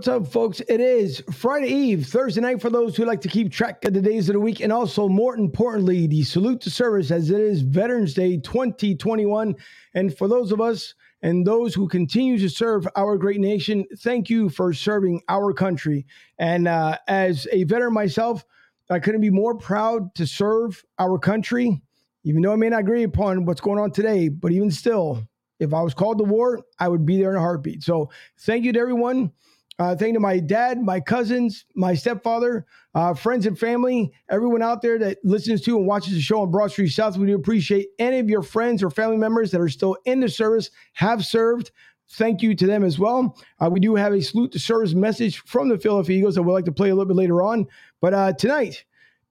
What's up, folks? It is Friday Eve, Thursday night for those who like to keep track of the days of the week, and also, more importantly, the salute to service as it is Veterans Day 2021. And for those of us and those who continue to serve our great nation, thank you for serving our country. And uh, as a veteran myself, I couldn't be more proud to serve our country, even though I may not agree upon what's going on today, but even still, if I was called to war, I would be there in a heartbeat. So, thank you to everyone uh, thank to my dad, my cousins, my stepfather, uh, friends and family, everyone out there that listens to and watches the show on Broad Street South. We do appreciate any of your friends or family members that are still in the service, have served. Thank you to them as well. Uh, we do have a salute to service message from the Philadelphia Eagles that we'd like to play a little bit later on. But uh, tonight,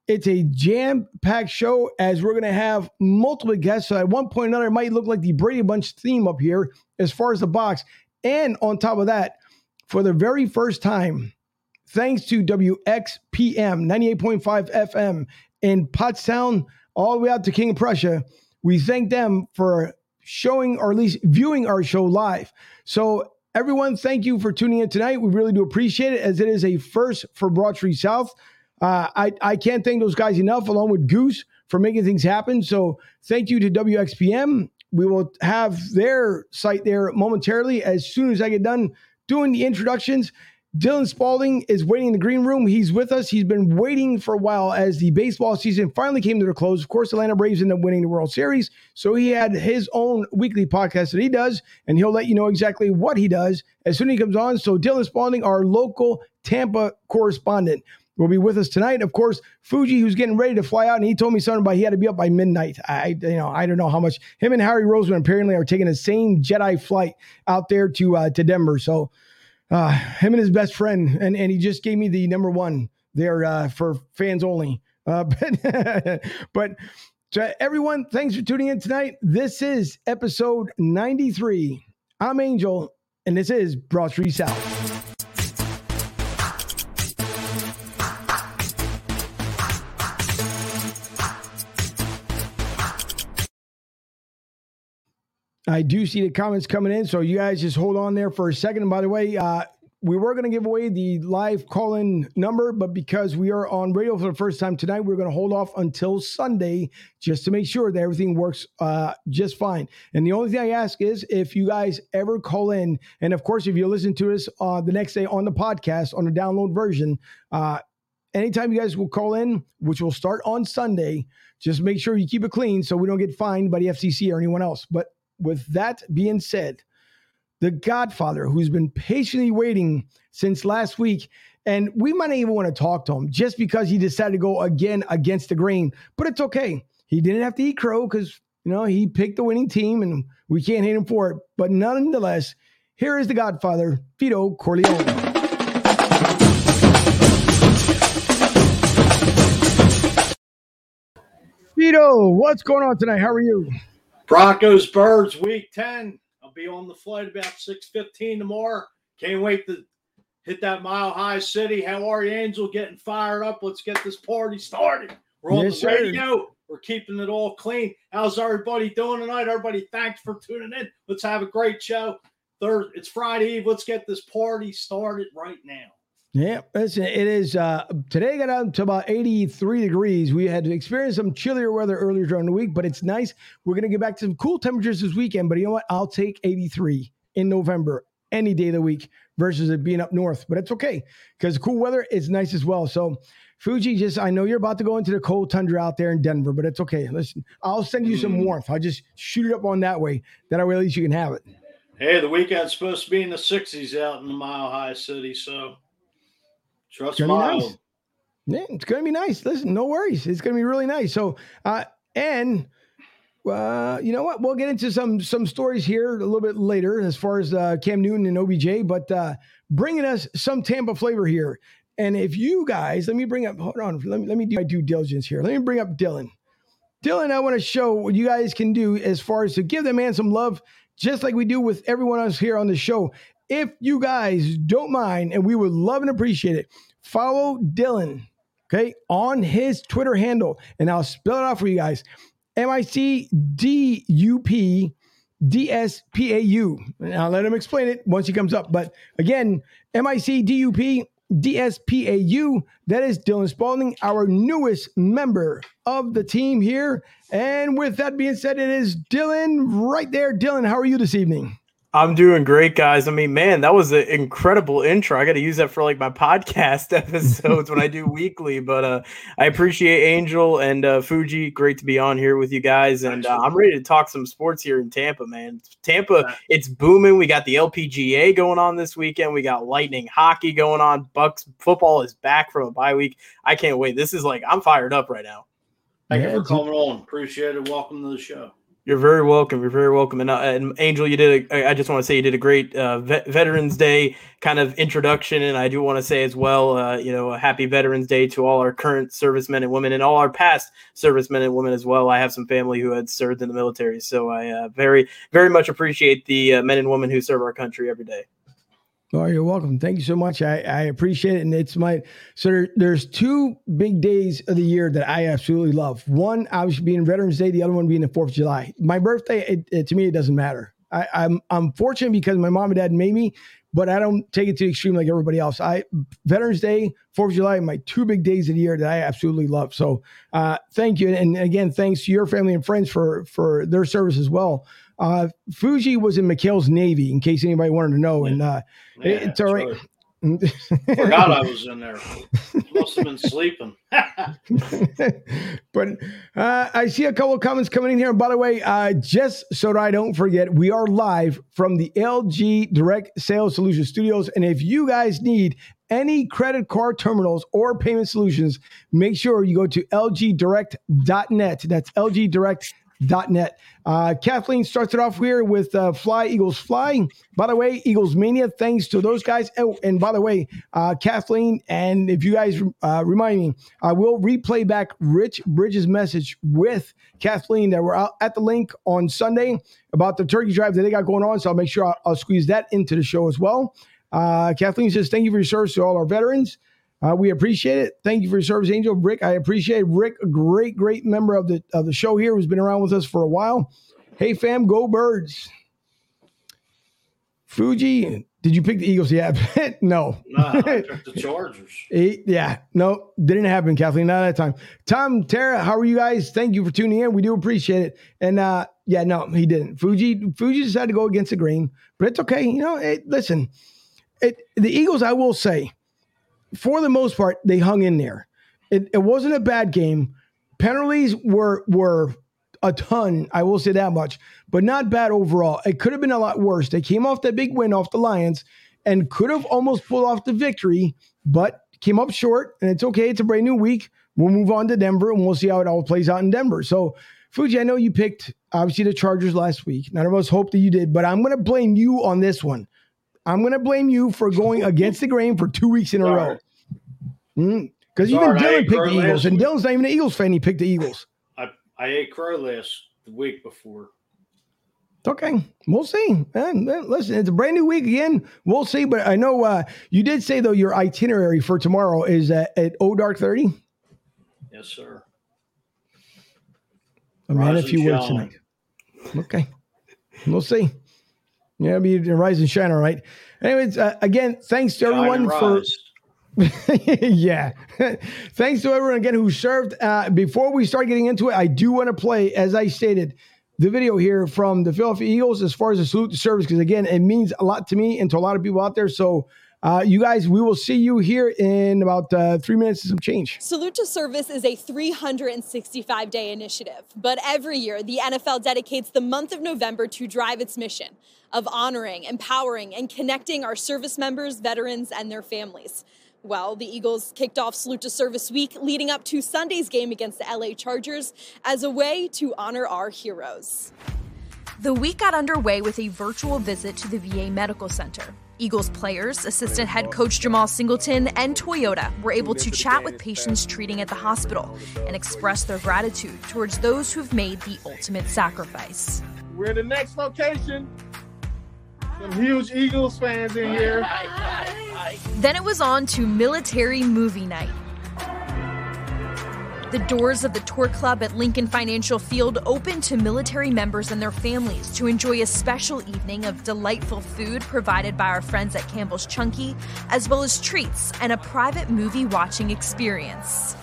it's a jam packed show as we're going to have multiple guests. So at one point or another, it might look like the Brady Bunch theme up here as far as the box. And on top of that, for the very first time, thanks to WXPM 98.5 FM in Pottstown, all the way out to King of Prussia. We thank them for showing or at least viewing our show live. So, everyone, thank you for tuning in tonight. We really do appreciate it as it is a first for Broad Street South. Uh, I, I can't thank those guys enough, along with Goose, for making things happen. So, thank you to WXPM. We will have their site there momentarily as soon as I get done doing the introductions. Dylan Spalding is waiting in the green room. He's with us. He's been waiting for a while as the baseball season finally came to a close. Of course, Atlanta Braves ended up winning the World Series. So he had his own weekly podcast that he does, and he'll let you know exactly what he does as soon as he comes on. So Dylan Spalding, our local Tampa correspondent, will be with us tonight. Of course, Fuji, who's getting ready to fly out, and he told me something about he had to be up by midnight. I, you know, I don't know how much. Him and Harry Roseman apparently are taking the same Jedi flight out there to uh, to Denver. So, uh, him and his best friend, and and he just gave me the number one there uh, for fans only. Uh, but but to everyone, thanks for tuning in tonight. This is episode ninety three. I'm Angel, and this is Broad Street South. I do see the comments coming in, so you guys just hold on there for a second. And by the way, uh, we were going to give away the live call-in number, but because we are on radio for the first time tonight, we're going to hold off until Sunday just to make sure that everything works uh, just fine. And the only thing I ask is if you guys ever call in, and of course, if you listen to us uh, the next day on the podcast on the download version, uh, anytime you guys will call in, which will start on Sunday, just make sure you keep it clean so we don't get fined by the FCC or anyone else. But with that being said, the Godfather, who's been patiently waiting since last week, and we might not even want to talk to him just because he decided to go again against the grain, but it's okay. He didn't have to eat crow because, you know, he picked the winning team and we can't hate him for it. But nonetheless, here is the Godfather, Vito Corleone. Vito, what's going on tonight? How are you? Broncos Birds Week 10. I'll be on the flight about 6:15 tomorrow. Can't wait to hit that mile high city. How are you, Angel? Getting fired up. Let's get this party started. We're on yes, the radio. Sir. We're keeping it all clean. How's everybody doing tonight? Everybody, thanks for tuning in. Let's have a great show. Third, it's Friday Eve. Let's get this party started right now. Yeah, listen, it is uh, today got up to about 83 degrees. We had experienced some chillier weather earlier during the week, but it's nice. We're going to get back to some cool temperatures this weekend. But you know what? I'll take 83 in November any day of the week versus it being up north. But it's okay because cool weather is nice as well. So, Fuji, just I know you're about to go into the cold tundra out there in Denver, but it's okay. Listen, I'll send you some mm-hmm. warmth. I'll just shoot it up on that way. That way, at least you can have it. Hey, the weekend's supposed to be in the 60s out in the Mile High City, so Trust me. Nice. Yeah, it's gonna be nice. Listen, no worries. It's gonna be really nice. So, uh, and uh, you know what? We'll get into some some stories here a little bit later as far as uh, Cam Newton and OBJ, but uh, bringing us some Tampa flavor here. And if you guys, let me bring up. Hold on. Let me let me do my due diligence here. Let me bring up Dylan. Dylan, I want to show what you guys can do as far as to give the man some love, just like we do with everyone else here on the show. If you guys don't mind, and we would love and appreciate it, follow Dylan, okay, on his Twitter handle. And I'll spell it out for you guys M I C D U P D S P A U. And I'll let him explain it once he comes up. But again, M I C D U P D S P A U. That is Dylan Spalding, our newest member of the team here. And with that being said, it is Dylan right there. Dylan, how are you this evening? I'm doing great, guys. I mean, man, that was an incredible intro. I got to use that for like my podcast episodes when I do weekly. But uh, I appreciate Angel and uh, Fuji. Great to be on here with you guys, and uh, I'm ready to talk some sports here in Tampa, man. Tampa, it's booming. We got the LPGA going on this weekend. We got Lightning hockey going on. Bucks football is back from a bye week. I can't wait. This is like I'm fired up right now. Thank yeah, you for coming on. Appreciate it. Welcome to the show. You're very welcome. You're very welcome. And, uh, and Angel, you did. A, I just want to say you did a great uh, vet, Veterans Day kind of introduction, and I do want to say as well, uh, you know, a happy Veterans Day to all our current servicemen and women, and all our past servicemen and women as well. I have some family who had served in the military, so I uh, very, very much appreciate the uh, men and women who serve our country every day. Oh, you're welcome. Thank you so much. I, I appreciate it. And it's my so there, there's two big days of the year that I absolutely love. One, obviously being Veterans Day, the other one being the Fourth of July. My birthday, it, it, to me, it doesn't matter. I, I'm I'm fortunate because my mom and dad made me, but I don't take it to the extreme like everybody else. I Veterans Day, Fourth of July, my two big days of the year that I absolutely love. So uh, thank you, and again, thanks to your family and friends for for their service as well. Uh, Fuji was in McHale's Navy, in case anybody wanted to know, and uh, yeah, it's all right. Forgot I was in there. Must have been sleeping. but uh, I see a couple of comments coming in here. And by the way, uh, just so that I don't forget, we are live from the LG Direct Sales Solution Studios. And if you guys need any credit card terminals or payment solutions, make sure you go to lgdirect.net. That's lgdirect.net net. Uh, Kathleen starts it off here with uh, Fly Eagles Fly. By the way, Eagles Mania, thanks to those guys. Oh, and by the way, uh, Kathleen, and if you guys uh, remind me, I will replay back Rich Bridges' message with Kathleen that we're out at the link on Sunday about the turkey drive that they got going on. So I'll make sure I'll, I'll squeeze that into the show as well. Uh, Kathleen says, Thank you for your service to all our veterans. Uh, we appreciate it. Thank you for your service, Angel. Rick, I appreciate it. Rick, a great, great member of the of the show here who's been around with us for a while. Hey, fam, go birds. Fuji, did you pick the Eagles? Yeah, no. Nah, I took the Chargers. yeah, no, didn't happen, Kathleen. Not at that time. Tom, Tara, how are you guys? Thank you for tuning in. We do appreciate it. And uh, yeah, no, he didn't. Fuji, Fuji decided to go against the grain, but it's okay. You know, it, listen, it, the Eagles, I will say, for the most part, they hung in there. It, it wasn't a bad game. Penalties were were a ton. I will say that much, but not bad overall. It could have been a lot worse. They came off that big win off the Lions and could have almost pulled off the victory, but came up short. And it's okay. It's a brand new week. We'll move on to Denver and we'll see how it all plays out in Denver. So, Fuji, I know you picked obviously the Chargers last week. None of us hoped that you did, but I'm going to blame you on this one. I'm going to blame you for going against the grain for two weeks in a row. Because mm, even Dylan picked the Eagles, and Dylan's not even an Eagles fan. He picked the Eagles. I, I ate crow last the week before. Okay, we'll see. And, listen, it's a brand new week again. We'll see. But I know uh, you did say though your itinerary for tomorrow is at, at O Dark Thirty. Yes, sir. A man, a few words tonight. Okay, we'll see. Yeah, be rise and shine. All right. Anyways, uh, again, thanks to everyone for. yeah. thanks to everyone again who served. Uh, before we start getting into it, I do want to play, as I stated, the video here from the Philadelphia Eagles as far as the salute to service, because again, it means a lot to me and to a lot of people out there. So uh, you guys, we will see you here in about uh, three minutes and some change. Salute to Service is a 365 day initiative, but every year the NFL dedicates the month of November to drive its mission of honoring, empowering, and connecting our service members, veterans, and their families. Well, the Eagles kicked off Salute to Service week leading up to Sunday's game against the LA Chargers as a way to honor our heroes. The week got underway with a virtual visit to the VA Medical Center. Eagles players, assistant head coach Jemal Singleton, and Toyota were able to chat with patients treating at the hospital and express their gratitude towards those who've made the ultimate sacrifice. We're in the next location. Some huge Eagles fans in here. Then it was on to military movie night. The doors of the tour club at Lincoln Financial Field open to military members and their families to enjoy a special evening of delightful food provided by our friends at Campbell's Chunky, as well as treats and a private movie watching experience.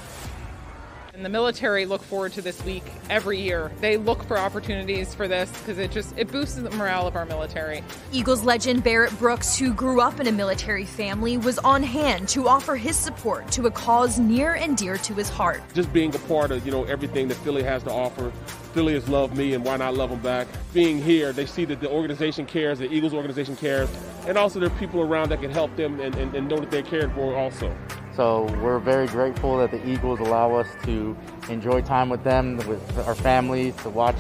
And the military look forward to this week every year. They look for opportunities for this because it just it boosts the morale of our military. Eagles legend Barrett Brooks, who grew up in a military family, was on hand to offer his support to a cause near and dear to his heart. Just being a part of, you know, everything that Philly has to offer. Philly has loved me and why not love them back? Being here, they see that the organization cares, the Eagles organization cares, and also there are people around that can help them and, and, and know that they're cared for also. So we're very grateful that the Eagles allow us to enjoy time with them, with our families, to watch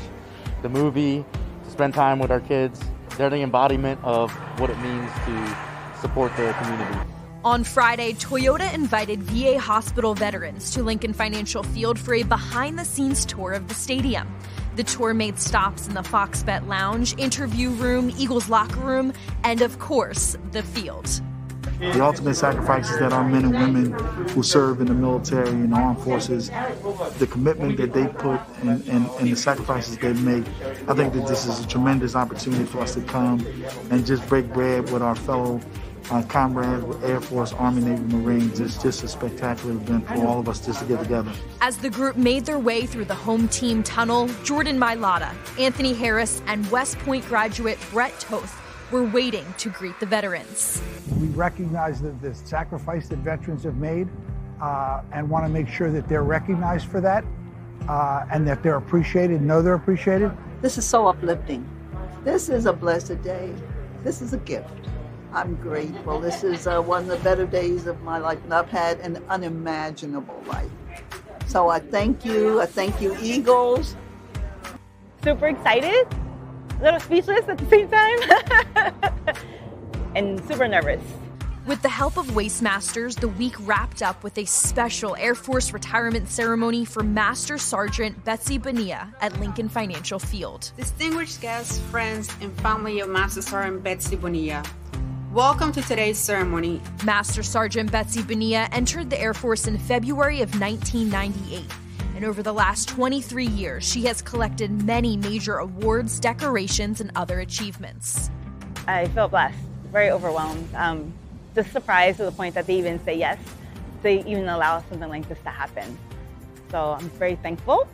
the movie, to spend time with our kids. They're the embodiment of what it means to support the community. On Friday, Toyota invited VA hospital veterans to Lincoln Financial Field for a behind the scenes tour of the stadium. The tour made stops in the Fox Bet Lounge, interview room, Eagles locker room, and of course, the field. The ultimate sacrifices that our men and women who serve in the military and armed forces, the commitment that they put and, and, and the sacrifices they make, I think that this is a tremendous opportunity for us to come and just break bread with our fellow uh, comrades with Air Force, Army, Navy, Marines. It's just a spectacular event for all of us just to get together. As the group made their way through the home team tunnel, Jordan Mailata, Anthony Harris, and West Point graduate Brett Toth were waiting to greet the veterans. We recognize the, the sacrifice that veterans have made uh, and want to make sure that they're recognized for that uh, and that they're appreciated, know they're appreciated. This is so uplifting. This is a blessed day. This is a gift. I'm grateful. This is uh, one of the better days of my life, and I've had an unimaginable life. So I thank you. I thank you, Eagles. Super excited a little speechless at the same time and super nervous. With the help of Wastemasters, the week wrapped up with a special Air Force retirement ceremony for Master Sergeant Betsy Bonilla at Lincoln Financial Field. Distinguished guests, friends, and family of Master Sergeant Betsy Bonilla, welcome to today's ceremony. Master Sergeant Betsy Bonilla entered the Air Force in February of 1998 and over the last 23 years, she has collected many major awards, decorations, and other achievements. I feel blessed, very overwhelmed, um, just surprised to the point that they even say yes, they even allow something like this to happen. So I'm very thankful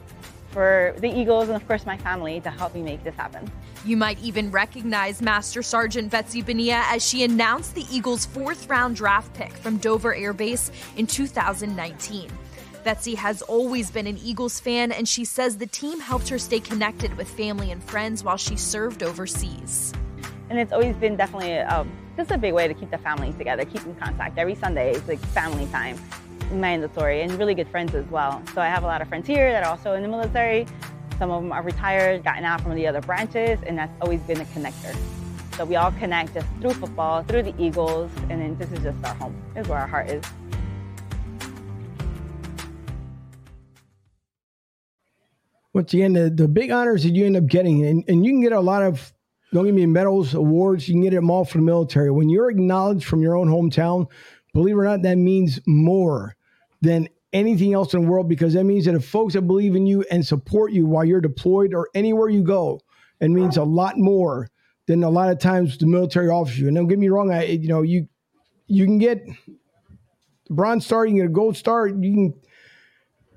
for the Eagles and, of course, my family to help me make this happen. You might even recognize Master Sergeant Betsy Bonilla as she announced the Eagles' fourth round draft pick from Dover Air Base in 2019. Betsy has always been an Eagles fan, and she says the team helped her stay connected with family and friends while she served overseas. And it's always been definitely um, just a big way to keep the family together, keep in contact. Every Sunday is like family time, mandatory, and really good friends as well. So I have a lot of friends here that are also in the military. Some of them are retired, gotten out from the other branches, and that's always been a connector. So we all connect just through football, through the Eagles, and then this is just our home. This is where our heart is. Once again, the, the big honors that you end up getting, and, and you can get a lot of, don't give me medals, awards, you can get them all from the military. When you're acknowledged from your own hometown, believe it or not, that means more than anything else in the world because that means that if folks that believe in you and support you while you're deployed or anywhere you go, it means a lot more than a lot of times the military offers you. And don't get me wrong, I you know you you can get bronze star, you can get a gold star, you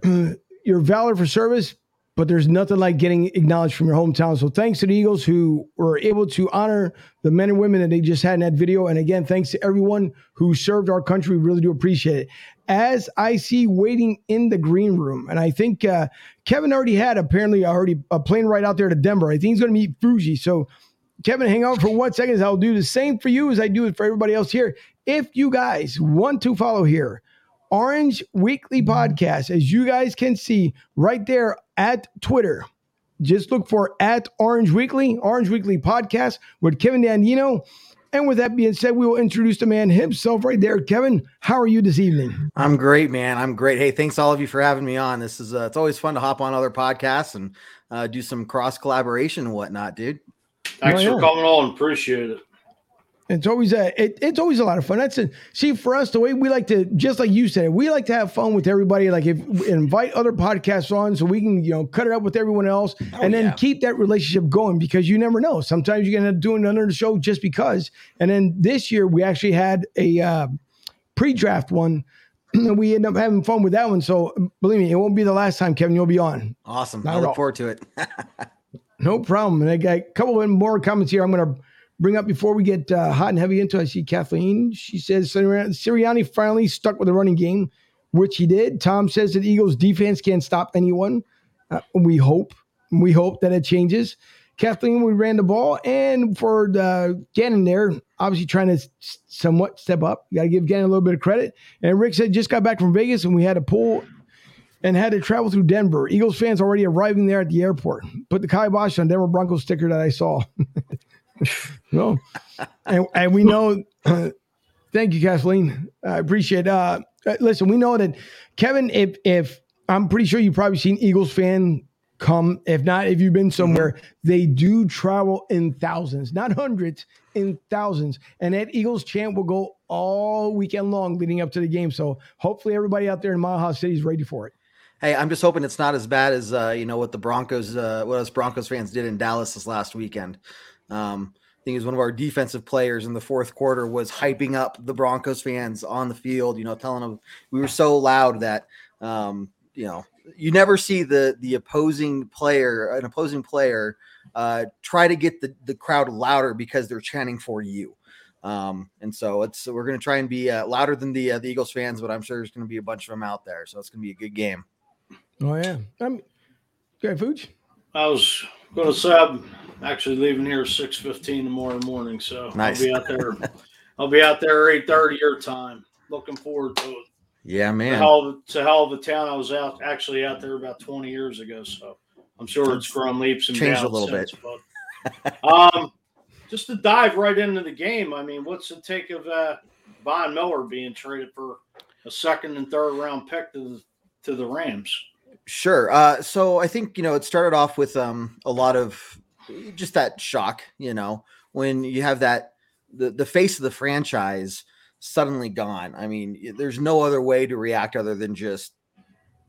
can your valor for service but there's nothing like getting acknowledged from your hometown. So thanks to the Eagles who were able to honor the men and women that they just had in that video. And again, thanks to everyone who served our country. We really do appreciate it. As I see waiting in the green room, and I think uh, Kevin already had apparently already a plane right out there to Denver. I think he's going to meet Fuji. So Kevin, hang on for one second. I'll do the same for you as I do it for everybody else here. If you guys want to follow here, Orange Weekly Podcast, as you guys can see right there at Twitter. Just look for at Orange Weekly, Orange Weekly Podcast with Kevin Dandino. And with that being said, we will introduce the man himself right there. Kevin, how are you this evening? I'm great, man. I'm great. Hey, thanks all of you for having me on. This is uh, it's always fun to hop on other podcasts and uh, do some cross collaboration and whatnot, dude. Thanks oh, yeah. for coming on. Appreciate it. It's always a it, it's always a lot of fun. That's it. See, for us, the way we like to, just like you said, we like to have fun with everybody. Like if invite other podcasts on, so we can you know cut it up with everyone else, oh, and then yeah. keep that relationship going because you never know. Sometimes you end up doing another show just because. And then this year we actually had a uh, pre-draft one. And we end up having fun with that one. So believe me, it won't be the last time, Kevin. You'll be on. Awesome. Not I look forward to it. no problem. And I got a couple of more comments here. I'm going to bring up before we get uh, hot and heavy into. I see Kathleen. She says Sirianni finally stuck with the running game, which he did. Tom says that Eagles defense can't stop anyone. Uh, we hope. We hope that it changes. Kathleen, we ran the ball, and for the Gannon there, obviously trying to somewhat step up. You got to give Gannon a little bit of credit. And Rick said just got back from Vegas, and we had to pull and had to travel through Denver. Eagles fans already arriving there at the airport. Put the kibosh on Denver Broncos sticker that I saw. no, and, and, we know. Thank you, Kathleen. I appreciate. Uh, uh, listen, we know that Kevin. If if I'm pretty sure you've probably seen Eagles fan come. If not, if you've been somewhere, mm-hmm. they do travel in thousands, not hundreds, in thousands. And that Eagles chant will go all weekend long leading up to the game. So hopefully, everybody out there in Mile City is ready for it. Hey, I'm just hoping it's not as bad as uh, you know what the Broncos, uh, what us Broncos fans did in Dallas this last weekend. Um, I think it was one of our defensive players in the fourth quarter was hyping up the Broncos fans on the field. You know, telling them we were so loud that um, you know you never see the the opposing player, an opposing player, uh, try to get the the crowd louder because they're chanting for you. Um, and so it's we're going to try and be uh, louder than the uh, the Eagles fans, but I'm sure there's going to be a bunch of them out there, so it's going to be a good game. Oh yeah, um, okay, Fooch. I was going to say I'm actually leaving here six fifteen tomorrow morning, so nice. I'll be out there. I'll be out there eight thirty your time. Looking forward to it. Yeah, man. It's a, hell of, it's a hell of a town. I was out actually out there about twenty years ago, so I'm sure it's grown leaps and changed a little since, bit. But, um, just to dive right into the game. I mean, what's the take of uh, Von Miller being traded for a second and third round pick to the to the Rams? Sure. Uh, so I think you know it started off with um, a lot of just that shock. You know, when you have that the the face of the franchise suddenly gone. I mean, there's no other way to react other than just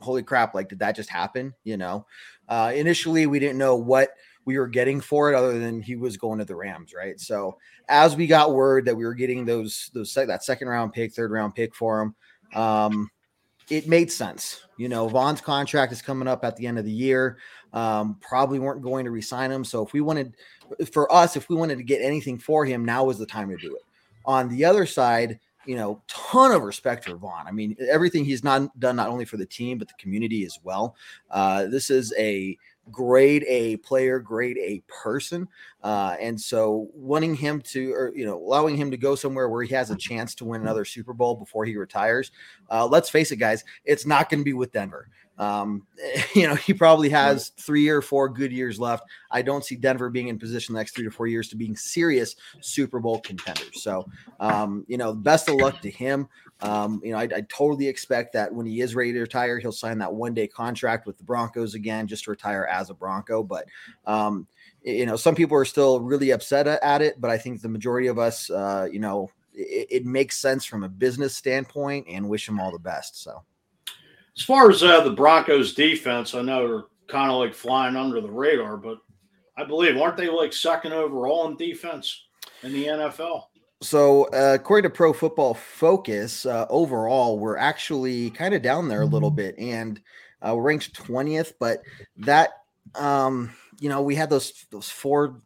holy crap! Like, did that just happen? You know, uh, initially we didn't know what we were getting for it other than he was going to the Rams, right? So as we got word that we were getting those those that second round pick, third round pick for him, um, it made sense. You know, Von's contract is coming up at the end of the year. Um, probably weren't going to resign him. So if we wanted, for us, if we wanted to get anything for him, now was the time to do it. On the other side, you know, ton of respect for Vaughn. I mean, everything he's not done not only for the team but the community as well. Uh, this is a grade A player, grade A person. Uh, and so wanting him to, or, you know, allowing him to go somewhere where he has a chance to win another Super Bowl before he retires. Uh, let's face it, guys, it's not going to be with Denver. Um, you know, he probably has three or four good years left. I don't see Denver being in position the next three to four years to being serious Super Bowl contenders. So, um, you know, best of luck to him. Um, you know, I, I, totally expect that when he is ready to retire, he'll sign that one day contract with the Broncos again, just to retire as a Bronco. But, um, you know, some people are still really upset at it, but I think the majority of us, uh, you know, it, it makes sense from a business standpoint and wish him all the best. So. As far as uh, the Broncos defense, I know they're kind of like flying under the radar, but I believe aren't they like second overall in defense in the NFL? So, uh, according to Pro Football Focus, uh, overall we're actually kind of down there a little bit, and uh, we're ranked twentieth. But that, um, you know, we had those those four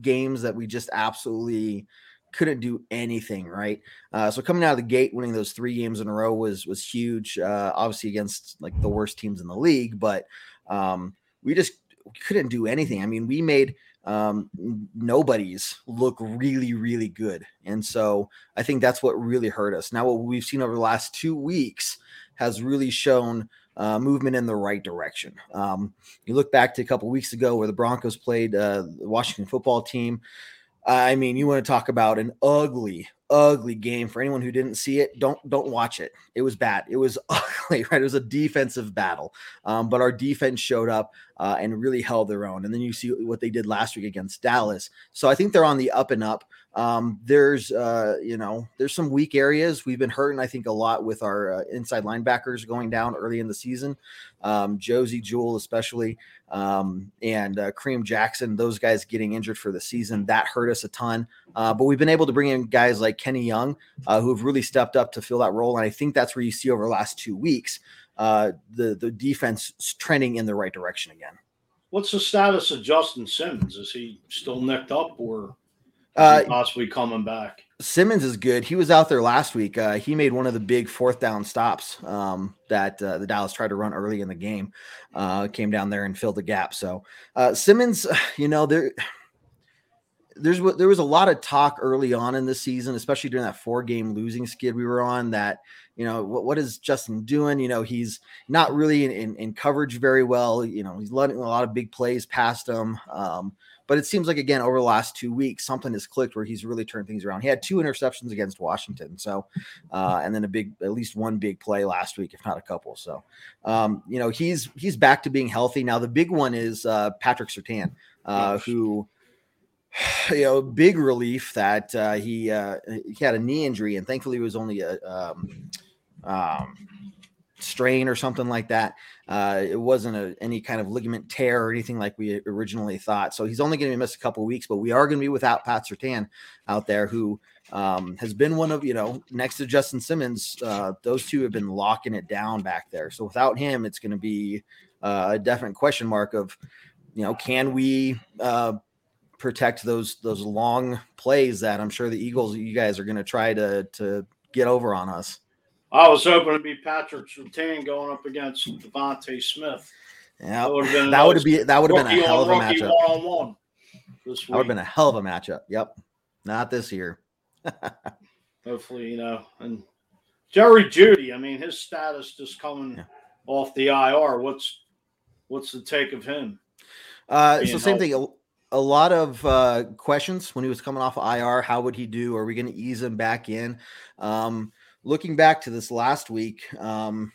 games that we just absolutely couldn't do anything right. Uh, so coming out of the gate, winning those three games in a row was was huge. Uh, obviously against like the worst teams in the league, but um, we just couldn't do anything. I mean, we made um, nobody's look really really good, and so I think that's what really hurt us. Now, what we've seen over the last two weeks has really shown. Uh, movement in the right direction. Um, you look back to a couple weeks ago where the Broncos played uh, the Washington football team. I mean, you want to talk about an ugly, ugly game for anyone who didn't see it. Don't don't watch it. It was bad. It was ugly, right? It was a defensive battle, um, but our defense showed up uh, and really held their own. And then you see what they did last week against Dallas. So I think they're on the up and up. Um, there's uh, you know there's some weak areas. We've been hurting, I think, a lot with our uh, inside linebackers going down early in the season. Um, Josey Jewell, especially, um, and uh, Kareem Jackson, those guys getting injured for the season that hurt us a ton. Uh, but we've been able to bring in guys like Kenny Young, uh, who have really stepped up to fill that role. And I think that's where you see over the last two weeks uh, the the defense trending in the right direction again. What's the status of Justin Simmons? Is he still necked up or Uh, possibly coming back? Simmons is good. He was out there last week. Uh, he made one of the big fourth down stops um, that uh, the Dallas tried to run early in the game. Uh, came down there and filled the gap. So uh, Simmons, you know, there there's there was a lot of talk early on in the season, especially during that four game losing skid we were on. That you know what what is Justin doing? You know he's not really in, in, in coverage very well. You know he's letting a lot of big plays past him. Um, but it seems like again over the last two weeks something has clicked where he's really turned things around. He had two interceptions against Washington, so uh, and then a big at least one big play last week, if not a couple. So um, you know he's he's back to being healthy now. The big one is uh, Patrick Surtain, uh, who you know, big relief that uh, he uh, he had a knee injury, and thankfully it was only a um, um, strain or something like that. Uh, it wasn't a, any kind of ligament tear or anything like we originally thought. So he's only going to be miss a couple weeks, but we are going to be without Pat Surtain out there, who um, has been one of you know next to Justin Simmons. Uh, those two have been locking it down back there. So without him, it's going to be uh, a definite question mark of you know can we uh, protect those those long plays that I'm sure the Eagles, you guys are going to try to to get over on us. I was hoping to be Patrick Surtain going up against DeVonta Smith. Yeah, That would've been a that would be that would have been a hell of a matchup. one-on-one this That would have been a hell of a matchup. Yep, not this year. Hopefully, you know, and Jerry Jeudy. I mean, his status just coming off the IR. What's what's the take of him? Uh, so same healthy? thing. A, lot of uh, questions when he was coming off IR. How would he do? Are we going to ease him back in? Um, looking back to this last week, um,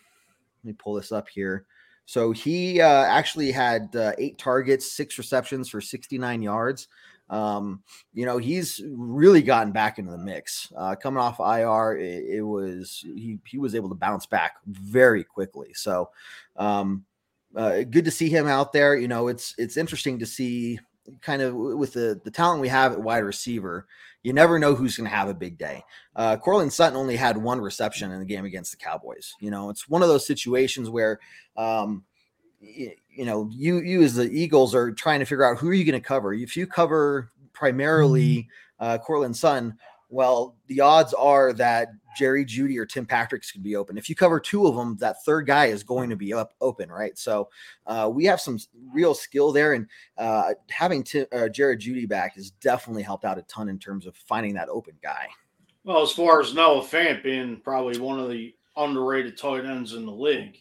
let me pull this up here. So he uh, actually had uh, eight targets, six receptions for 69 yards. Um, you know, he's really gotten back into the mix. Uh, coming off IR, it, it was he he was able to bounce back very quickly. So, um, uh, good to see him out there. You know, it's it's interesting to see kind of with the the talent we have at wide receiver. You never know who's going to have a big day. Uh, Courtland Sutton only had one reception in the game against the Cowboys. You know, it's one of those situations where, um, y- you know, you you as the Eagles are trying to figure out who are you going to cover. If you cover primarily uh, Courtland Sutton, well, the odds are that Jerry Jeudy or Tim Patrick's could be open. If you cover two of them, that third guy is going to be up open, right? So uh, we have some real skill there, and uh, having Tim, uh, Jared Jeudy back has definitely helped out a ton in terms of finding that open guy. Well, as far as Noah Fant being probably one of the underrated tight ends in the league,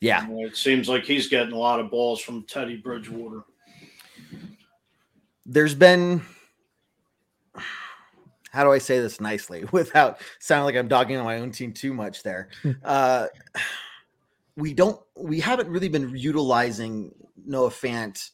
Yeah, you know, it seems like he's getting a lot of balls from Teddy Bridgewater. there's been how do I say this nicely without sounding like I'm dogging on my own team too much there? uh, we don't we haven't really been utilizing Noah Fant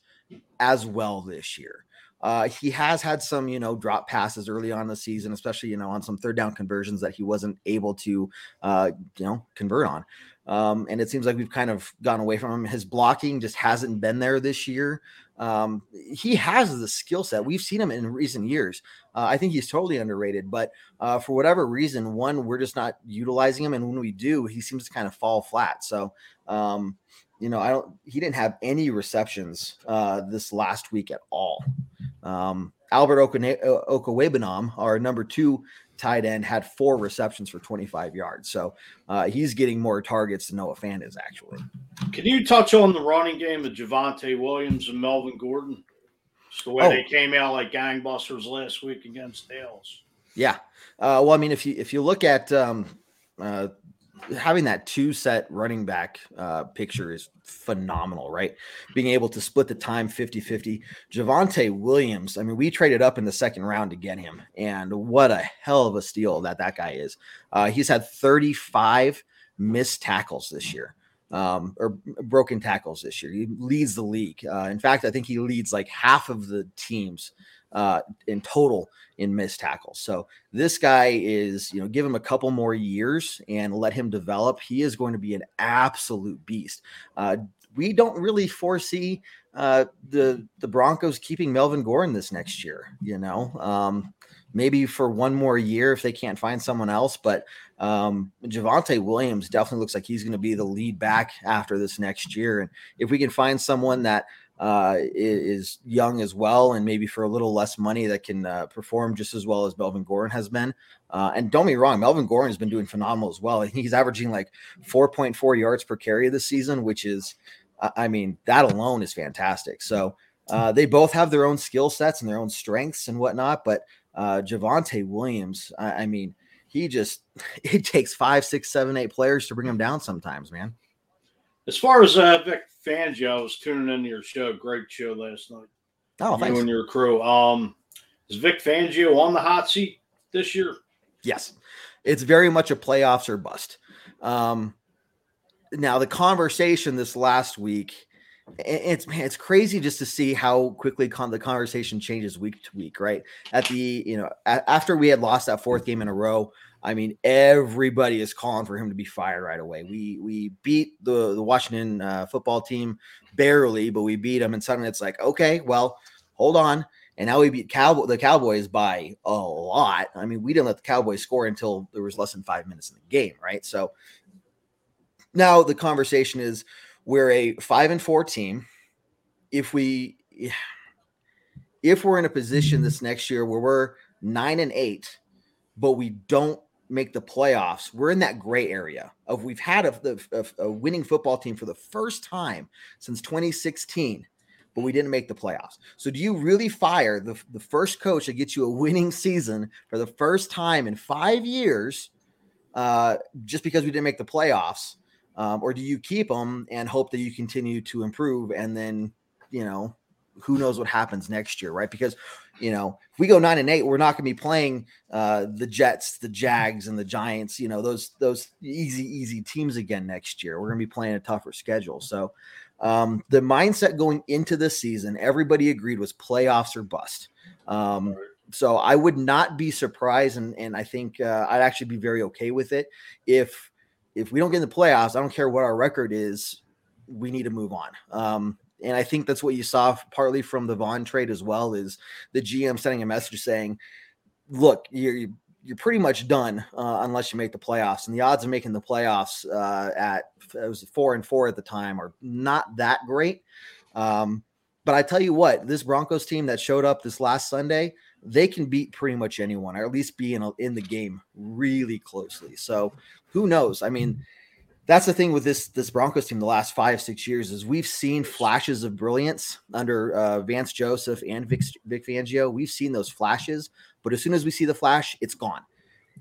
as well this year. Uh, he has had some, you know, drop passes early on the season, especially, you know, on some third down conversions that he wasn't able to, uh, you know, convert on. Um, and it seems like we've kind of gone away from him. His blocking just hasn't been there this year. Um, he has the skill set. We've seen him in recent years. Uh, I think he's totally underrated, but uh, for whatever reason, one, we're just not utilizing him. And when we do, he seems to kind of fall flat. So, um, you know, I don't, he didn't have any receptions uh, this last week at all. Um, Albert Okene- our number two tight end, had four receptions for 25 yards. So uh, he's getting more targets than Noah Fant is actually. Can you touch on the running game of Javonte Williams and Melvin Gordon? Just the way Oh. they came out like gangbusters last week against Dallas. Yeah. Uh, well, I mean, if you if you look at um, uh, having that two set running back uh, picture is phenomenal, right? Being able to split the time 50 50. Javonte Williams, I mean, we traded up in the second round to get him, and what a hell of a steal that that guy is. Uh, he's had 35 missed tackles this year. Um, or broken tackles this year. He leads the league. Uh, in fact, I think he leads like half of the teams uh, in total in missed tackles. So this guy is, you know, give him a couple more years and let him develop. He is going to be an absolute beast. Uh, we don't really foresee uh, the the Broncos keeping Melvin Gordon this next year. You know, um, maybe for one more year if they can't find someone else. But um, Javonte Williams definitely looks like he's going to be the lead back after this next year. And if we can find someone that uh, is young as well, and maybe for a little less money that can uh, perform just as well as Melvin Gordon has been. Uh, and don't be wrong, Melvin Gordon has been doing phenomenal as well. He's averaging like 4.4 yards per carry this season, which is, I mean, that alone is fantastic. So uh, they both have their own skill sets and their own strengths and whatnot. But uh, Javonte Williams, I, I mean, he just it takes five, six, seven, eight players to bring him down sometimes, man. As far as uh, Vic Fangio, I was tuning into your show. Great show last night. Oh, you thanks. and your crew. Um, is Vic Fangio on the hot seat this year? Yes, it's very much a playoffs or bust. Um, now the conversation this last week, it's it's crazy just to see how quickly con- the conversation changes week to week. Right at the you know a- after we had lost that fourth game in a row, I mean, everybody is calling for him to be fired right away. We we beat the the Washington uh, football team barely, but we beat them, and suddenly it's like, okay, well, hold on. And now we beat Cowboy the Cowboys by a lot. I mean, we didn't let the Cowboys score until there was less than five minutes in the game, right? So now the conversation is we're a five and four team. If we if we're in a position this next year where we're nine and eight, but we don't make the playoffs, we're in that gray area of we've had a, a, a, winning football team for the first time since 2016, but we didn't make the playoffs. So, do you really fire the, the first coach that gets you a winning season for the first time in five years uh, just because we didn't make the playoffs? Um, or do you keep them and hope that you continue to improve and then, you know, who knows what happens next year, right? Because you know, if we go nine and eight, we're not going to be playing uh, the Jets, the Jags, and the Giants. You know, those those easy easy teams again next year. We're going to be playing a tougher schedule. So um, the mindset going into this season, everybody agreed was playoffs or bust. Um, so I would not be surprised, and and I think uh, I'd actually be very okay with it if if we don't get in the playoffs. I don't care what our record is. We need to move on. Um, and I think that's what you saw partly from the Von trade as well is the GM sending a message saying, "Look, you're you're pretty much done uh, unless you make the playoffs." And the odds of making the playoffs uh, at it was four and four at the time are not that great. Um, but I tell you what, this Broncos team that showed up this last Sunday, they can beat pretty much anyone, or at least be in a, in the game really closely. So who knows? I mean that's the thing with this this Broncos team the last five six years is we've seen flashes of brilliance under uh, Vance Joseph and Vic, Vic Fangio. We've seen those flashes, but as soon as we see the flash, it's gone.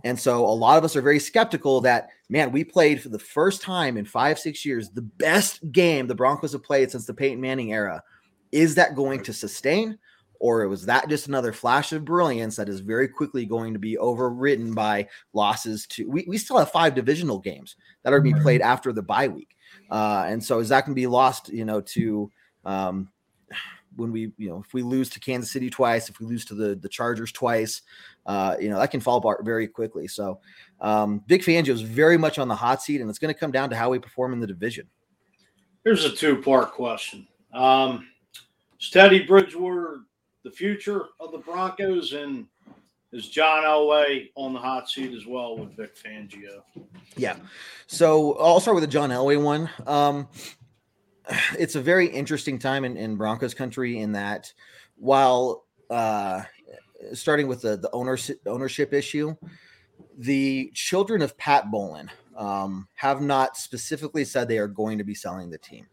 And so a lot of us are very skeptical that man, we played for the first time in five six years the best game the Broncos have played since the Peyton Manning era. Is that going to sustain? Or was that just another flash of brilliance that is very quickly going to be overwritten by losses to we, we still have five divisional games that are being played after the bye week. Uh, and so is that going to be lost you know to um, when we you know if we lose to kansas city twice if we lose to the the chargers twice uh, you know that can fall apart very quickly. So um, Vic Fangio is very much on the hot seat and it's going to come down to how we perform in the division. Here's a two-part question. Um, is teddy bridgewater the future of the Broncos and is John Elway on the hot seat as well with Vic Fangio? Yeah. So I'll start with the John Elway one. Um, it's a very interesting time in, in Broncos country in that while uh, starting with the, the ownership, ownership issue, the children of Pat Bowlen um, have not specifically said they are going to be selling the team.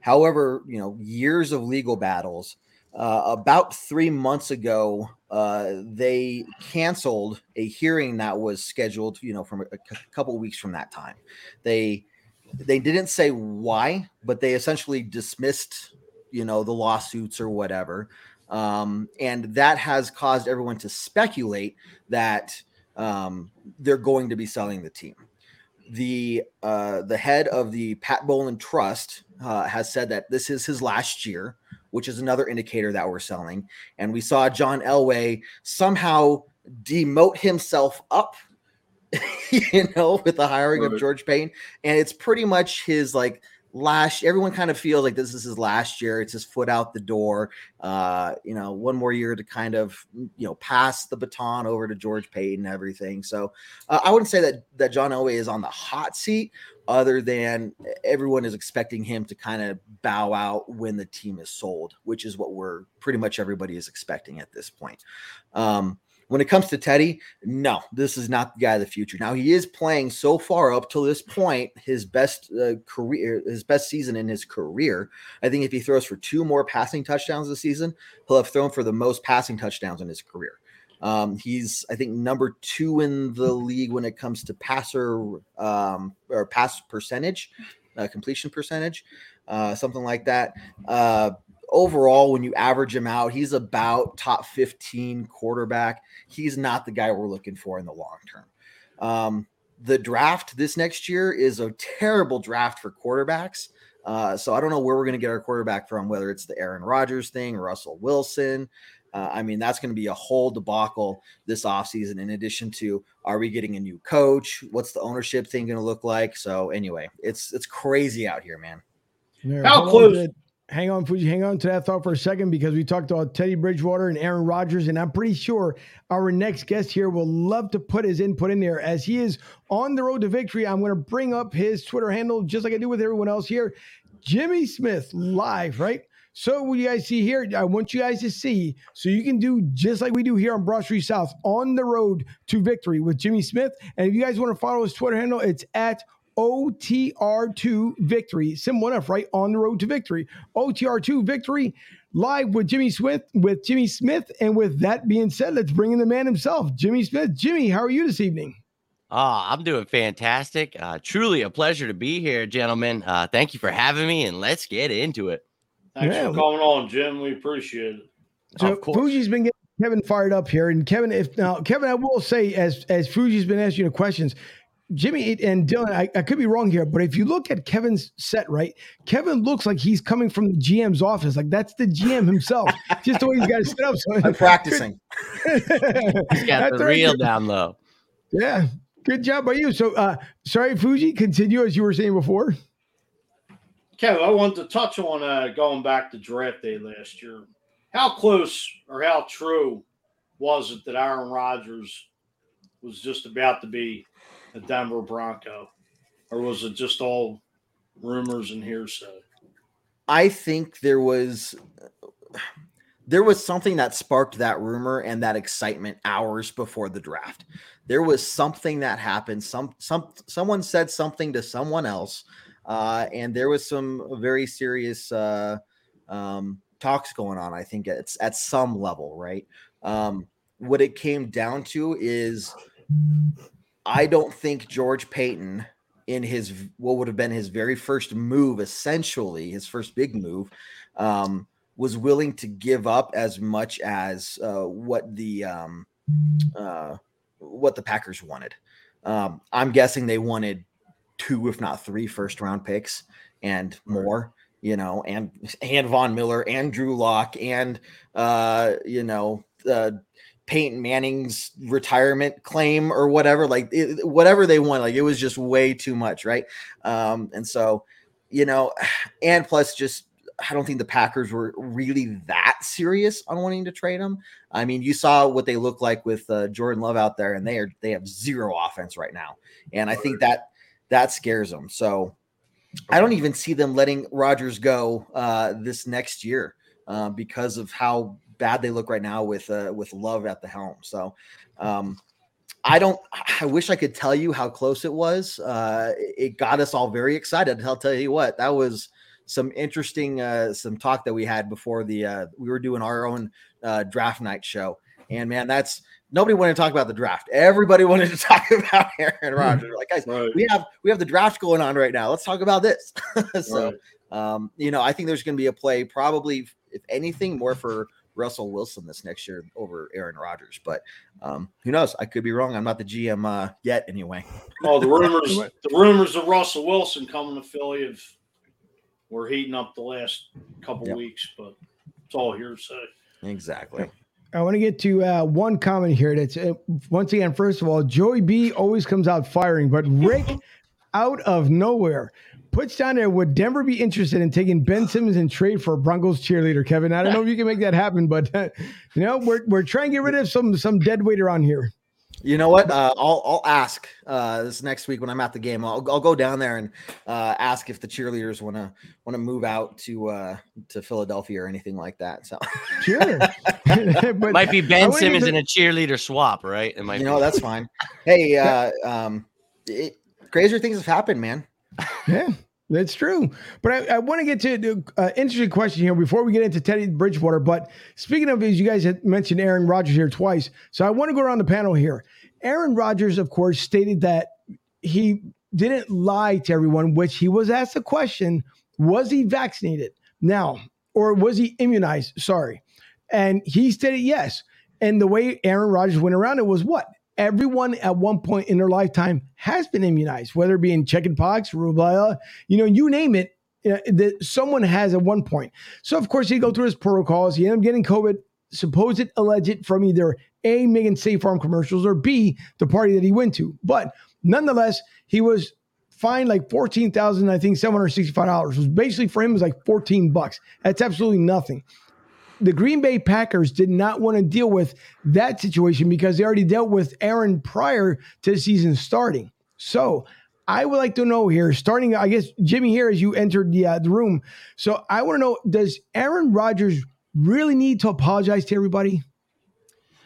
However, you know, years of legal battles – uh, about three months ago, uh, they canceled a hearing that was scheduled, you know, from a, couple weeks from that time. They they didn't say why, but they essentially dismissed, you know, the lawsuits or whatever. Um, and that has caused everyone to speculate that um, they're going to be selling the team. The uh, the head of the Pat Bowlen Trust uh, has said that this is his last year, which is another indicator that we're selling. And we saw John Elway somehow demote himself up, you know, with the hiring right. of George Paton, and it's pretty much his like last everyone kind of feels like this is his last year it's his foot out the door uh you know one more year to kind of you know pass the baton over to george paton and everything so uh, i wouldn't say that that john elway is on the hot seat other than everyone is expecting him to kind of bow out when the team is sold which is what we're pretty much everybody is expecting at this point um when it comes to Teddy, no, this is not the guy of the future. Now he is playing so far up to this point his best uh, career, his best season in his career. I think if he throws for two more passing touchdowns this season, he'll have thrown for the most passing touchdowns in his career. Um, he's, I think, number two in the league when it comes to passer um, or pass percentage, uh, completion percentage, uh, something like that. Uh, overall, when you average him out, he's about top 15 quarterback. He's not the guy we're looking for in the long term. Um, the draft this next year is a terrible draft for quarterbacks. Uh, so I don't know where we're going to get our quarterback from, whether it's the Aaron Rodgers thing, Russell Wilson. Uh, I mean, that's going to be a whole debacle this offseason, in addition to are we getting a new coach? What's the ownership thing going to look like? So anyway, it's it's crazy out here, man. How close hang on, Fuji, hang on to that thought for a second because we talked about Teddy Bridgewater and Aaron Rodgers, and I'm pretty sure our next guest here will love to put his input in there as he is on the road to victory. I'm going to bring up his Twitter handle just like I do with everyone else here. Jimmy Smith live, right? So what you guys see here, I want you guys to see so you can do just like we do here on Broad Street South on the road to victory with Jimmy Smith. And if you guys want to follow his Twitter handle, it's at OTR2 victory. Simple enough, right? On the road to victory. OTR2 victory live with Jimmy Smith, with Jimmy Smith. And with that being said, let's bring in the man himself, Jimmy Smith. Jimmy, how are you this evening? Ah, oh, I'm doing fantastic. Uh, truly a pleasure to be here, gentlemen. Uh, thank you for having me, and let's get into it. Thanks yeah. for coming on, Jim. We appreciate it. So Fuji's been getting Kevin fired up here, and Kevin, if now Kevin, I will say, as as Fuji's been asking you questions, Jimmy and Dylan, I, I, could be wrong here, but if you look at Kevin's set, right, Kevin looks like he's coming from the GM's office. Like that's the GM himself, just the way he's got it set up. So I'm practicing. he's got the real down low. Yeah. Good job by you. So, uh, sorry, Fuji, continue as you were saying before. Kevin, I want to touch on uh, going back to draft day last year. How close or how true was it that Aaron Rodgers was just about to be a Denver Bronco, or was it just all rumors and hearsay? I think there was there was something that sparked that rumor and that excitement hours before the draft. There was something that happened. Some some someone said something to someone else, uh, and there was some very serious uh, um, talks going on. I think it's at some level, right? Um, what it came down to is I don't think George Paton, in his what would have been his very first move, essentially his first big move, um, was willing to give up as much as uh, what the um, uh, what the Packers wanted. Um, I'm guessing they wanted two, if not three, first round picks and more. You know, and and Von Miller and Drew Lock and uh, you know uh, Peyton Manning's retirement claim or whatever, like it, whatever they want. Like it was just way too much, right? Um, and so, you know, and plus, just I don't think the Packers were really that serious on wanting to trade him. I mean, you saw what they look like with uh, Jordan Love out there, and they are they have zero offense right now, and I think that that scares them. So I don't even see them letting Rodgers go uh, this next year uh, because of how bad they look right now with uh, with Love at the helm. So um, I don't. I wish I could tell you how close it was. Uh, it got us all very excited. I'll tell you what, that was some interesting uh, some talk that we had before the uh, we were doing our own draft night show, And man, that's nobody wanted to talk about the draft. Everybody wanted to talk about Aaron Rodgers. Like, guys, Right. we have we have the draft going on right now. Let's talk about this. so, Right. um, you know, I think there's going to be a play, probably, if anything, more for Russell Wilson this next year over Aaron Rodgers. But um, who knows? I could be wrong. I'm not the GM uh, yet, anyway. Oh, the rumors, the rumors of Russell Wilson coming to Philly have were heating up the last couple Yep. weeks, but it's all hearsay. Exactly. I want to get to uh, one comment here. That's uh, once again, first of all, Joey B always comes out firing, but Rick out of nowhere puts down there would Denver be interested in taking Ben Simmons and trade for a Broncos cheerleader, Kevin? I don't know if you can make that happen, but uh, you know we're we're trying to get rid of some some dead weight around here. You know what? Uh, I'll I'll ask uh, this next week when I'm at the game. I'll I'll go down there and uh, ask if the cheerleaders want to want to move out to uh, to Philadelphia or anything like that. So Sure, but Might be I Ben wanna Simmons to- and a cheerleader swap, right? It might you be. know that's fine. Hey, uh, um, it, crazier things have happened, man. Yeah, that's true. But I, I want to get to an uh, interesting question here before we get into Teddy Bridgewater. But speaking of, as you guys had mentioned Aaron Rodgers here twice, so I want to go around the panel here. Aaron Rodgers, of course, stated that he didn't lie to everyone, which he was asked the question: Was he vaccinated now, or was he immunized? Sorry, and he stated yes. And the way Aaron Rodgers went around it was what everyone at one point in their lifetime has been immunized, whether it be in chickenpox, rubella, you know, you name it, uh, that someone has at one point. So of course he go through his protocols. He ended up getting COVID, supposed alleged from either A, making State Farm commercials, or B, the party that he went to. But nonetheless, he was fined like fourteen thousand, I think seven hundred sixty-five dollars. Was basically for him was like fourteen bucks. That's absolutely nothing the Green Bay Packers did not want to deal with that situation because they already dealt with Aaron prior to the season starting. So I would like to know here, starting, I guess, Jimmy, here as you entered the, uh, the room. So I want to know does Aaron Rodgers really need to apologize to everybody?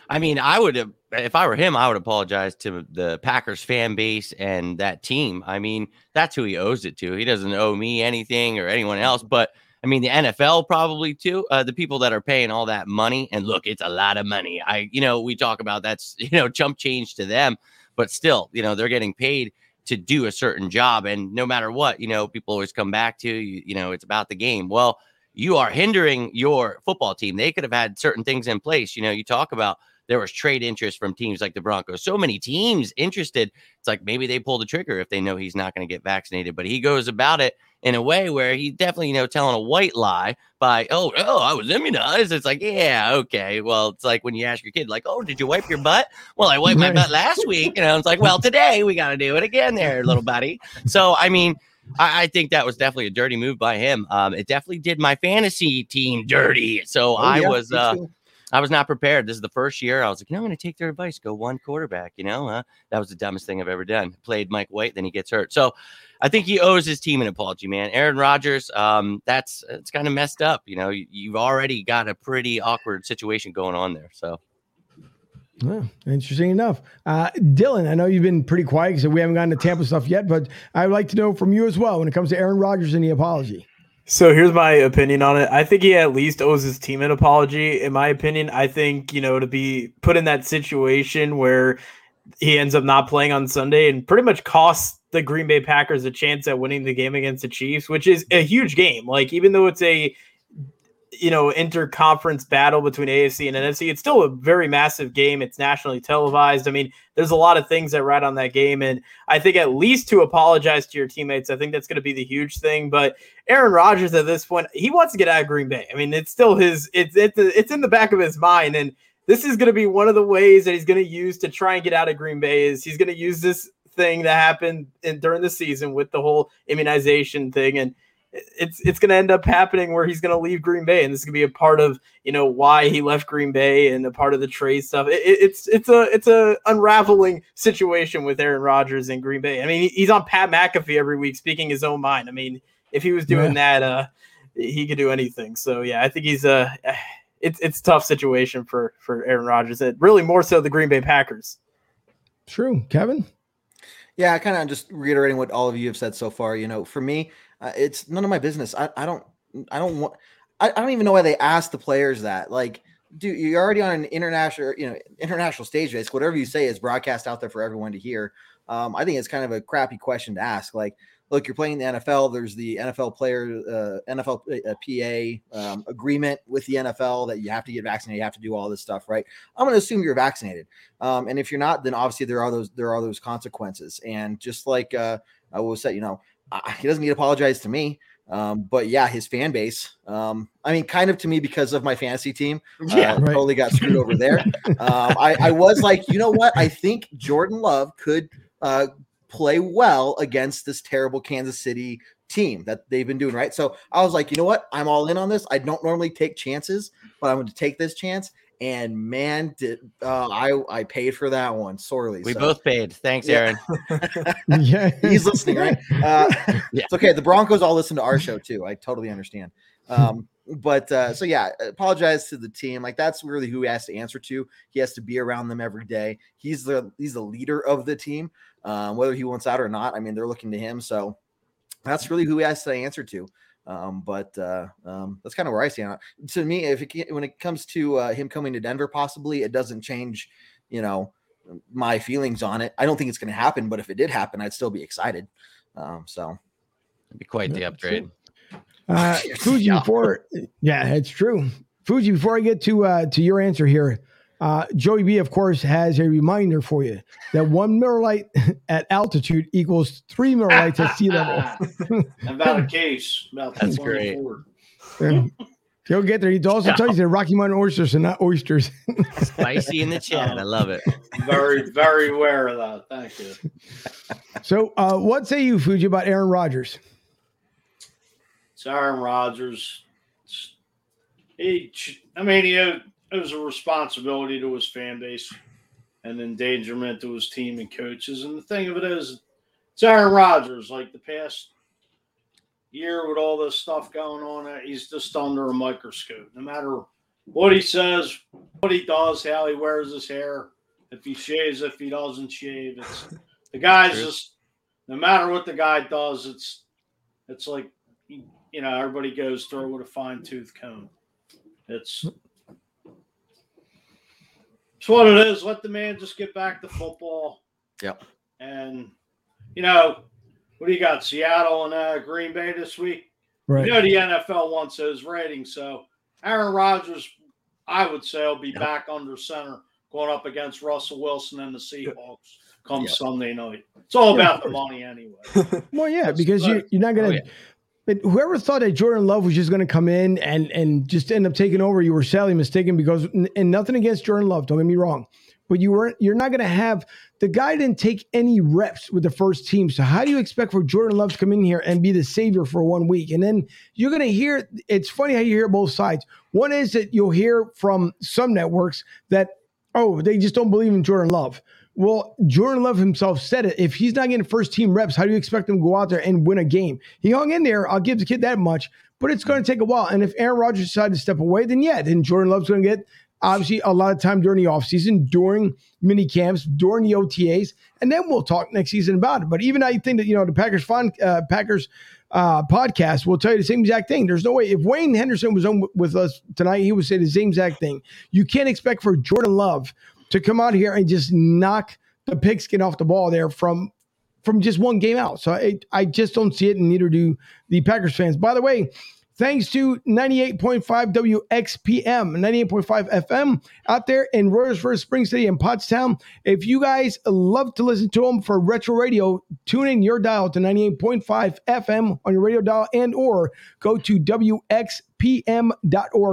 I mean, I would if I were him, I would apologize to the Packers fan base and that team. I mean, that's who he owes it to. He doesn't owe me anything or anyone else, but I mean, the NFL probably too. Uh, the people that are paying all that money, and look, it's a lot of money. I, you know, we talk about that's you know chump change to them, but still, you know, they're getting paid to do a certain job, and no matter what, you know, people always come back to you. You know, it's about the game. Well, you are hindering your football team. They could have had certain things in place. You know, you talk about there was trade interest from teams like the Broncos. So many teams interested. It's like maybe they pull the trigger if they know he's not going to get vaccinated. But he goes about it in a way where he definitely, you know, telling a white lie by, oh, oh, I was immunized. It's like, yeah, okay. Well, it's like when you ask your kid, like, oh, did you wipe your butt? Well, I wiped my butt last week. You know, it's like, well, today we got to do it again there, little buddy. So, I mean, I, I think that was definitely a dirty move by him. Um, it definitely did my fantasy team dirty. So I yeah, was, uh. I was not prepared. This is the first year I was like, you know, I'm going to take their advice, go one quarterback. You know, that was the dumbest thing I've ever done. Played Mike White, then he gets hurt. So I think he owes his team an apology, man. Aaron Rodgers, um, that's it's kind of messed up. You know, you, you've already got a pretty awkward situation going on there. So Yeah, interesting enough. Uh, Dylan, I know you've been pretty quiet because we haven't gotten to Tampa stuff yet, but I'd like to know from you as well when it comes to Aaron Rodgers and the apology. So here's my opinion on it. I think he at least owes his team an apology. In my opinion, I think, you know, to be put in that situation where he ends up not playing on Sunday and pretty much costs the Green Bay Packers a chance at winning the game against the Chiefs, which is a huge game. Like, even though it's a, you know, interconference battle between AFC and NFC, it's still a very massive game. It's nationally televised. I mean, there's a lot of things that ride on that game. And I think at least to apologize to your teammates, I think that's going to be the huge thing. But Aaron Rodgers at this point, he wants to get out of Green Bay. I mean, it's still his, it's, it's, it's in the back of his mind. And this is going to be one of the ways that he's going to use to try and get out of Green Bay is he's going to use this thing that happened in, during the season with the whole immunization thing. And it's it's going to end up happening where he's going to leave Green Bay, and this is going to be a part of you know why he left Green Bay and a part of the trade stuff. It, it- it's it's a it's a unraveling situation with Aaron Rodgers in Green Bay. I mean, he's on Pat McAfee every week speaking his own mind. I mean, if he was doing that, uh, he could do anything. So yeah, I think he's a it's it's a tough situation for for Aaron Rodgers. and really more so the Green Bay Packers. True, Kevin. Yeah, kind of just reiterating what all of you have said so far. You know, for me, uh, it's none of my business. I, I don't, I don't want, I, I don't even know why they asked the players that. Like, dude, you're already on an international, you know, international stage. Base. Whatever you say is broadcast out there for everyone to hear. Um, I think it's kind of a crappy question to ask. Like, look, you're playing the NFL. There's the NFL player, uh, NFL uh, PA um, agreement with the NFL that you have to get vaccinated. You have to do all this stuff, right? I'm going to assume you're vaccinated. Um, and if you're not, then obviously there are those there are those consequences. And just like uh, I will say, you know, he doesn't need to apologize to me. Um, but yeah, his fan base. Um, I mean, kind of to me because of my fantasy team. Uh, Yeah, right. totally got screwed over there. Um, I, I was like, you know what? I think Jordan Love could uh, play well against this terrible Kansas City team that they've been doing, right? So I was like, you know what? I'm all in on this. I don't normally take chances, but I'm going to take this chance. And man, did uh, I I paid for that one sorely. We so- both paid. Thanks, Yeah. Aaron. yeah, he's listening, right? Uh, It's okay. The Broncos all listen to our show too. I totally understand. Um, but uh, so yeah, apologize to the team. Like that's really who he has to answer to. He has to be around them every day. He's the he's the leader of the team. Um, whether he wants out or not, I mean, they're looking to him. So that's really who he has to answer to. Um, but uh, um, that's kind of where I stand. it. To me, if it, ca- when it comes to uh, him coming to Denver, possibly it doesn't change, you know, my feelings on it. I don't think it's going to happen, but if it did happen, I'd still be excited. Um, so It'd be quite the upgrade. Uh, Fuji, before yeah, it's true. Fuji, before I get to uh, to your answer here, uh, Joey B, of course, has a reminder for you that one Miller Lite at altitude equals three Miller Lites at sea level. About a case. About That's great. 24. And He'll get there. He also tells you they're Rocky Mountain oysters and not oysters. Spicy in the chat. I love it. Very, very aware of that. Thank you. so, uh, what say you, Fuji, about Aaron Rodgers? It's Aaron Rodgers. He, I mean, he owed, owes a responsibility to his fan base and endangerment to his team and coaches. And the thing of it is, it's Aaron Rodgers. Like the past year with all this stuff going on, uh, he's just under a microscope. No matter what he says, what he does, how he wears his hair, if he shaves, if he doesn't shave, it's the guy's True. just. No matter what the guy does, it's it's like you know everybody goes through with a fine tooth comb. It's it's what it is. Let the man just get back to football. Yep. And you know, what do you got? Seattle and uh, Green Bay this week. Right. You know the NFL wants those ratings, so Aaron Rodgers, I would say, will be back under center going up against Russell Wilson and the Seahawks come Yep. Sunday night. It's all Yeah, about the money anyway. Well, yeah, because you, you're not going to. Oh, yeah. But whoever thought that Jordan Love was just going to come in and and just end up taking over, you were sadly mistaken. Because and nothing against Jordan Love, don't get me wrong, but you weren't. You're not going to have the guy didn't take any reps with the first team. So how do you expect for Jordan Love to come in here and be the savior for one week? And then you're going to hear. It's funny how you hear both sides. One is that you'll hear from some networks that oh they just don't believe in Jordan Love. Well, Jordan Love himself said it. If he's not getting first team reps, how do you expect him to go out there and win a game? He hung in there. I'll give the kid that much, but it's going to take a while. And if Aaron Rodgers decided to step away, then yeah, then Jordan Love's going to get obviously a lot of time during the offseason, during mini camps, during the OTAs, and then we'll talk next season about it. But even I think that, you know, the Packers fun, uh, Packers uh, podcast will tell you the same exact thing. There's no way if Wayne Henderson was on with us tonight, he would say the same exact thing. You can't expect for Jordan Love to come out here and just knock the pigskin off the ball there from from just one game out. So I, I just don't see it, and neither do the Packers fans. By the way, thanks to 98.5 WXPM, 98.5 FM out there in Royersford, Spring City, and Pottstown. If you guys love to listen to them for retro radio, tune in your dial to 98.5 FM on your radio dial and or go to WXPM.org.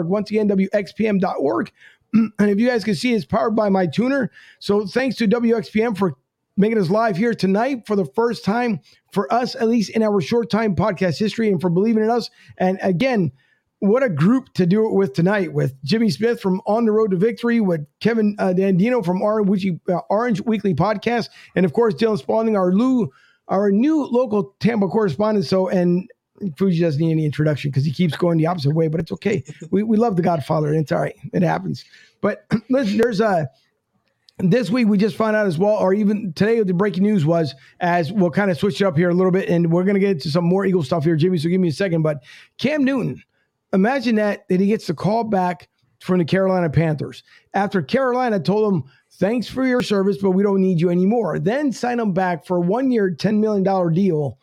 Once again, WXPM.org. And if you guys can see, it's powered by my tuner. So thanks to WXPM for making us live here tonight for the first time for us, at least in our short time podcast history, and for believing in us. And again, what a group to do it with tonight with Jimmy Smith from On the Road to Victory, with Kevin uh, Dandino from Orange Weekly, uh, Orange Weekly Podcast, and of course, Dylan Spalding, our, Lou, our new local Tampa correspondent. So, and Fuji doesn't need any introduction because he keeps going the opposite way, but it's okay. We, we love the Godfather, and it's all right. It happens. But listen, there's a this week we just found out as well, or even today the breaking news was as we'll kind of switch it up here a little bit, and we're gonna get into some more Eagle stuff here, Jimmy. So give me a second. But Cam Newton, imagine that that he gets the call back from the Carolina Panthers after Carolina told him, thanks for your service, but we don't need you anymore. Then sign him back for a one year, $10 million deal,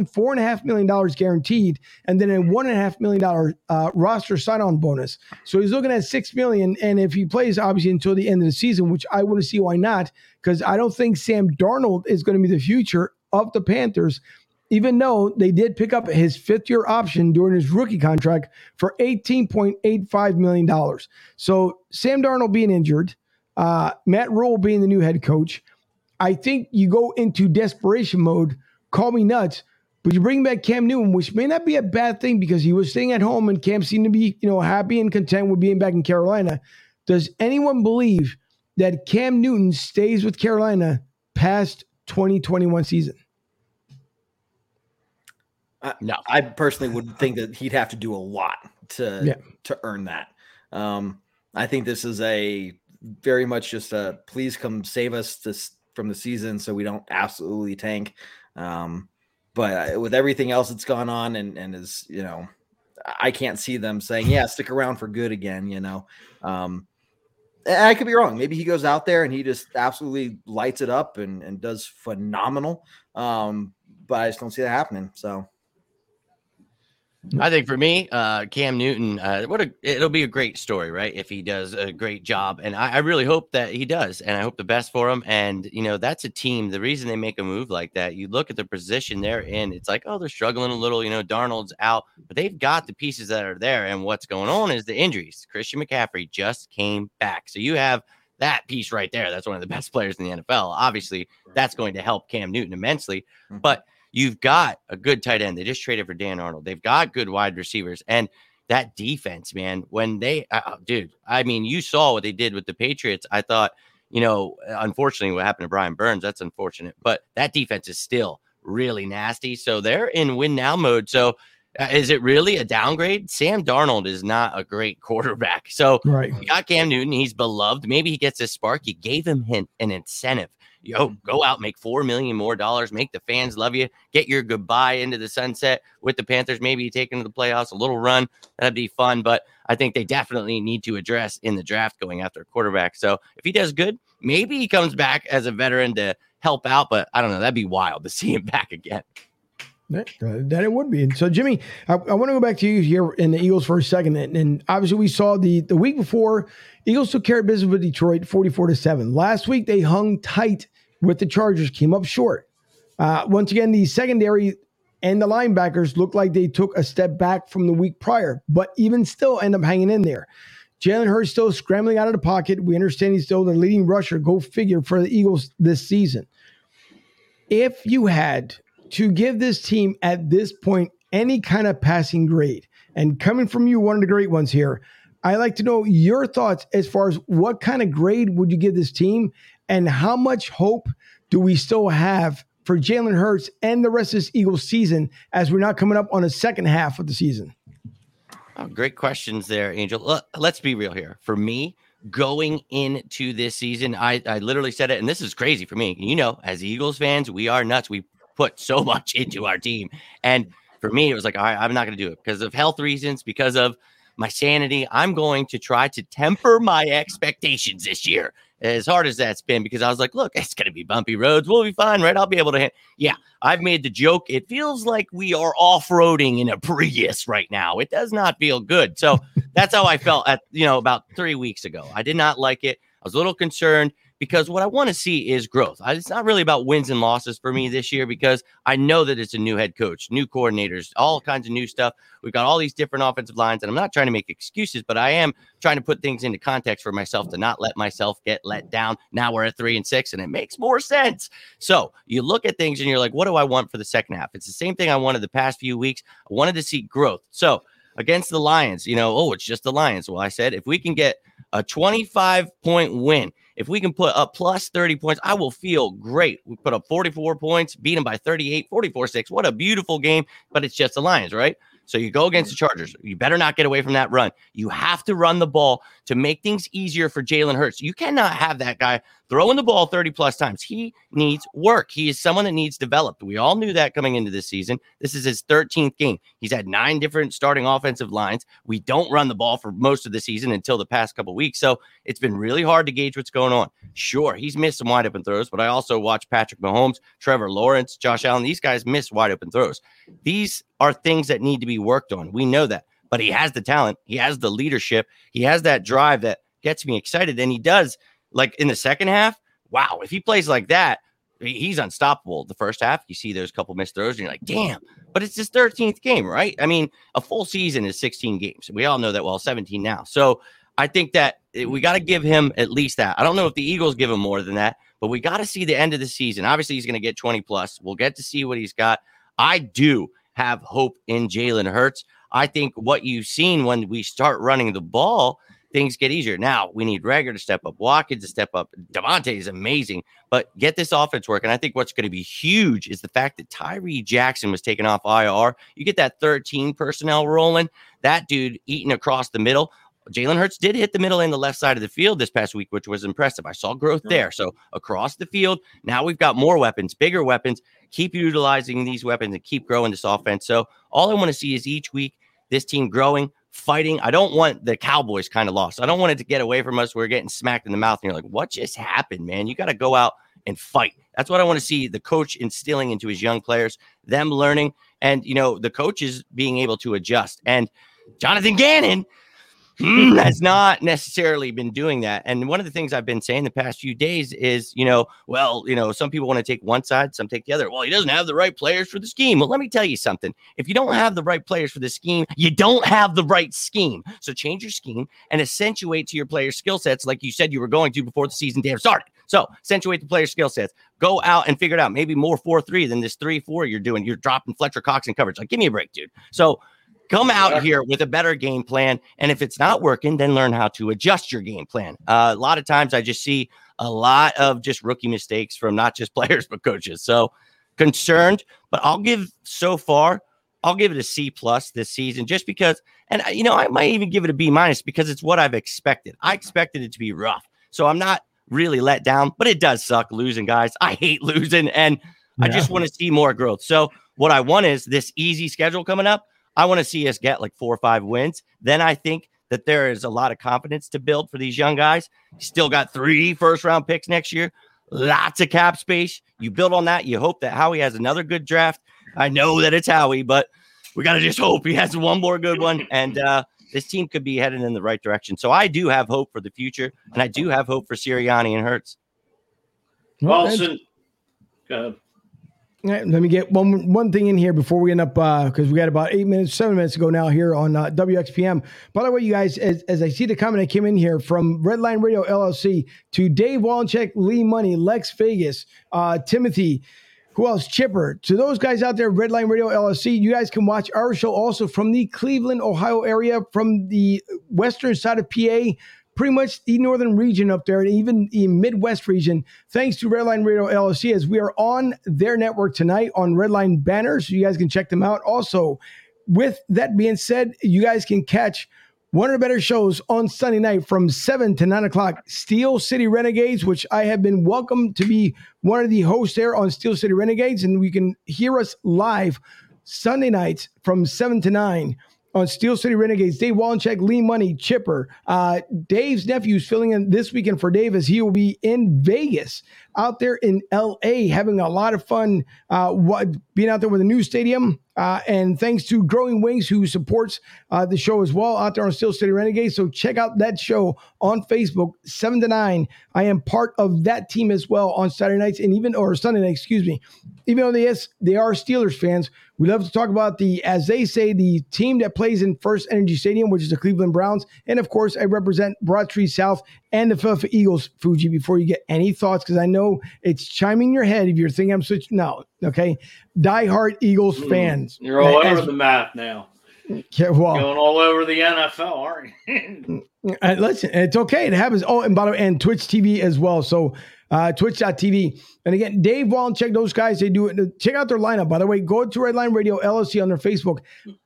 $4.5 million guaranteed, and then a $1.5 million uh, roster sign on bonus. So he's looking at 6 million. And if he plays, obviously, until the end of the season, which I want to see why not, because I don't think Sam Darnold is going to be the future of the Panthers even though they did pick up his fifth year option during his rookie contract for $18.85 million. So, Sam Darnold being injured, uh, Matt Rhule being the new head coach, I think you go into desperation mode. Call me nuts, but you bring back Cam Newton, which may not be a bad thing because he was staying at home and Cam seemed to be, you know, happy and content with being back in Carolina. Does anyone believe that Cam Newton stays with Carolina past 2021 season? no, I personally would think that he'd have to do a lot to Yeah. to earn that. Um, I think this is a very much just a please come save us this from the season so we don't absolutely tank. Um, but uh, with everything else that's gone on and and is you know, I can't see them saying yeah stick around for good again. You know, um, I could be wrong. Maybe he goes out there and he just absolutely lights it up and and does phenomenal. Um, but I just don't see that happening. So. I think for me, uh, Cam Newton, uh, what a it'll be a great story, right? If he does a great job, and I, I really hope that he does, and I hope the best for him. And you know, that's a team. The reason they make a move like that, you look at the position they're in. It's like, oh, they're struggling a little. You know, Darnold's out, but they've got the pieces that are there. And what's going on is the injuries. Christian McCaffrey just came back, so you have that piece right there. That's one of the best players in the NFL. Obviously, that's going to help Cam Newton immensely, but you've got a good tight end. They just traded for Dan Arnold. They've got good wide receivers and that defense, man. When they, uh, dude, I mean, you saw what they did with the Patriots. I thought, you know, unfortunately, what happened to Brian Burns, that's unfortunate, but that defense is still really nasty. So they're in win now mode. So uh, is it really a downgrade? Sam Darnold is not a great quarterback. So Right. you got Cam Newton. He's beloved. Maybe he gets a spark. You gave him an incentive. Yo, go out, make four million more dollars, make the fans love you, get your goodbye into the sunset with the Panthers. Maybe them to the playoffs, a little run. That'd be fun. But I think they definitely need to address in the draft going after a quarterback. So if he does good, maybe he comes back as a veteran to help out. But I don't know. That'd be wild to see him back again. That, that it would be. And so, Jimmy, I, I want to go back to you here in the Eagles for a second. And, and obviously, we saw the the week before, Eagles took care of business with Detroit, forty four to seven. Last week, they hung tight with the Chargers, came up short. Uh, once again, the secondary and the linebackers looked like they took a step back from the week prior, but even still end up hanging in there. Jalen Hurts still scrambling out of the pocket. We understand he's still the leading rusher. Go figure for the Eagles this season. If you had to give this team at this point any kind of passing grade, and coming from you, one of the great ones here, I like to know your thoughts as far as what kind of grade would you give this team, and how much hope do we still have for Jalen Hurts and the rest of this Eagles season as we're not coming up on the second half of the season? Oh, great questions there, Angel. Let's be real here. For me, going into this season, I, I literally said it, and this is crazy for me. You know, as Eagles fans, we are nuts. We put so much into our team. And for me, it was like, all right, I'm not going to do it because of health reasons, because of my sanity. I'm going to try to temper my expectations this year, as hard as that's been, because I was like, look, it's going to be bumpy roads. We'll be fine, right? I'll be able to. Hit. Yeah, I've made the joke. It feels like we are off roading in a Prius right now. It does not feel good. So that's how I felt at, you know, about three weeks ago. I did not like it. I was a little concerned because what I want to see is growth. I, it's not really about wins and losses for me this year because I know that it's a new head coach, new coordinators, all kinds of new stuff. We've got all these different offensive lines, and I'm not trying to make excuses, but I am trying to put things into context for myself to not let myself get let down. Now we're at three and six, and it makes more sense. So you look at things and you're like, what do I want for the second half? It's the same thing I wanted the past few weeks. I wanted to see growth. So against the Lions, you know, oh, it's just the Lions. Well, I said if we can get a 25 point win, if we can put up plus 30 points, I will feel great. We put up 44 points, beat them by 38, 44 6. What a beautiful game, but it's just the Lions, right? So you go against mm. the Chargers. You better not get away from that run. You have to run the ball to make things easier for Jalen Hurts. You cannot have that guy throwing the ball 30 plus times. He needs work. He is someone that needs developed. We all knew that coming into this season. This is his 13th game. He's had nine different starting offensive lines. We don't run the ball for most of the season until the past couple weeks. So it's been really hard to gauge what's going on. Sure, he's missed some wide open throws, but I also watch Patrick Mahomes, Trevor Lawrence, Josh Allen. These guys miss wide open throws. These are things that need to be worked on. We know that. But he has the talent, he has the leadership, he has that drive that gets me excited. And he does, like in the second half, wow, if he plays like that, he's unstoppable. The first half, you see those couple missed throws, and you're like, damn. But it's his 13th game, right? I mean, a full season is 16 games. We all know that well, 17 now. So I think that we got to give him at least that. I don't know if the Eagles give him more than that, but we got to see the end of the season. Obviously, he's going to get 20 plus. We'll get to see what he's got. I do have hope in Jalen Hurts. I think what you've seen when we start running the ball, things get easier. Now we need Reagor to step up, Watkins to step up. DeVonta is amazing, but get this offense working. I think what's going to be huge is the fact that Tyree Jackson was taken off IR. You get that 13 personnel rolling, that dude eating across the middle. Jalen Hurts did hit the middle and the left side of the field this past week, which was impressive. I saw growth there. So across the field, now we've got more weapons, bigger weapons. Keep utilizing these weapons and keep growing this offense. So all I want to see is each week this team growing, fighting. I don't want the Cowboys kind of lost. I don't want it to get away from us. We're getting smacked in the mouth, and you're like, what just happened, man? You got to go out and fight. That's what I want to see the coach instilling into his young players, them learning, and you know, the coaches being able to adjust. And Jonathan Gannon Hmm, has not necessarily been doing that. And one of the things I've been saying the past few days is, you know, well, you know, some people want to take one side, some take the other. Well, he doesn't have the right players for the scheme. Well, let me tell you something. If you don't have the right players for the scheme, you don't have the right scheme. So change your scheme and accentuate to your players' skill sets, like you said you were going to before the season damn started. So accentuate the player skill sets. Go out and figure it out. Maybe more 4 3 than this 3 4 you're doing. You're dropping Fletcher Cox in coverage. Like, give me a break, dude. So Come out here with a better game plan. And if it's not working, then learn how to adjust your game plan. Uh, a lot of times I just see a lot of just rookie mistakes from not just players, but coaches. So concerned, but I'll give so far, I'll give it a C plus this season just because, and you know, I might even give it a B minus because it's what I've expected. I expected it to be rough. So I'm not really let down, but it does suck losing, guys. I hate losing and yeah. I just want to see more growth. So what I want is this easy schedule coming up. I want to see us get like four or five wins. Then I think that there is a lot of confidence to build for these young guys. Still got three first round picks next year, lots of cap space. You build on that. You hope that Howie has another good draft. I know that it's Howie, but we got to just hope he has one more good one. And uh, this team could be headed in the right direction. So I do have hope for the future, and I do have hope for Sirianni and Hurts. Well, well let me get one one thing in here before we end up because uh, we got about eight minutes, seven minutes to go now here on uh, WXPM. By the way, you guys, as, as I see the comment that came in here from Redline Radio LLC to Dave Wallencheck, Lee Money, Lex Vegas, uh, Timothy, who else? Chipper. To those guys out there, Redline Radio LLC, you guys can watch our show also from the Cleveland, Ohio area, from the western side of PA pretty much the northern region up there and even the Midwest region, thanks to Redline Radio LLC, as we are on their network tonight on Redline banners. So you guys can check them out. Also, with that being said, you guys can catch one of the better shows on Sunday night from 7 to 9 o'clock, Steel City Renegades, which I have been welcomed to be one of the hosts there on Steel City Renegades. And we can hear us live Sunday nights from 7 to 9 on Steel City Renegades. Dave Wallencheck, Lee Money, Chipper. Uh, Dave's nephew is filling in this weekend for Dave as he will be in Vegas, out there in LA, having a lot of fun uh, being out there with a new stadium. Uh, and thanks to Growing Wings, who supports uh, the show as well out there on Steel City Renegades. So check out that show on Facebook, 7 to 9. I am part of that team as well on Saturday nights and even, or Sunday night, excuse me. Even though they, they are Steelers fans, we love to talk about the, as they say, the team that plays in First Energy Stadium, which is the Cleveland Browns. And of course, I represent Broad Street South and the Philadelphia Eagles, Fuji, before you get any thoughts, because I know it's chiming your head if you're thinking I'm switching. No, okay. Die-hard Eagles mm, fans. You're all over the map now. Yeah, well, going all over the NFL, aren't you? Mm, mm, uh, listen, it's okay. It happens. Oh, and by the way, and Twitch TV as well. So uh, twitch.tv. And again, Dave Wall check those guys. They do it. Check out their lineup, by the way. Go to Redline Radio LLC on their Facebook.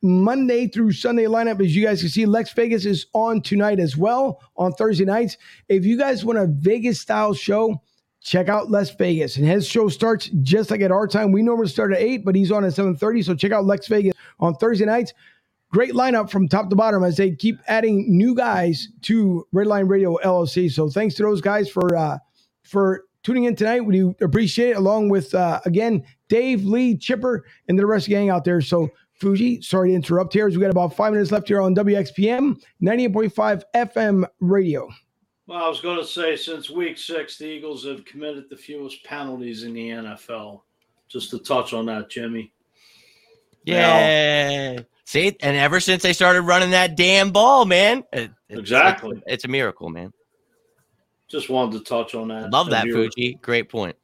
Monday through Sunday lineup, as you guys can see, Lex Vegas is on tonight as well on Thursday nights. If you guys want a Vegas style show, check out Lex Vegas. And his show starts just like at our time. We normally start at 8, but he's on at 7.30. So check out Lex Vegas on Thursday nights. Great lineup from top to bottom as they keep adding new guys to Redline Radio LLC. So thanks to those guys for uh, for tuning in tonight. We do appreciate it, along with uh, again Dave, Lee, Chipper, and the rest of the gang out there. So Fuji, sorry to interrupt here. As we got about five minutes left here on WXPM 98.5 FM radio. Well, I was going to say since week six, the Eagles have committed the fewest penalties in the NFL. Just to touch on that, Jimmy. Yeah. See, and ever since they started running that damn ball, man, it, it's, Exactly. it's, it's a miracle, man. Just wanted to touch on that. Love that, And Fuji. Great point.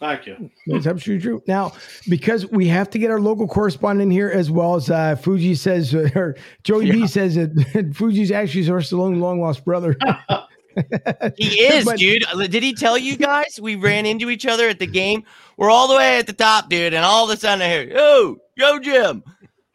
Thank you. That's absolutely true. Now, because we have to get our local correspondent here as well as uh, Fuji says, or Joey B says that Fuji's actually our Stallone long lost brother. He is, But- dude. Did he tell you guys we ran into each other at the game? We're all the way at the top, dude, and all of a sudden I hear, "Yo, yo, Jim."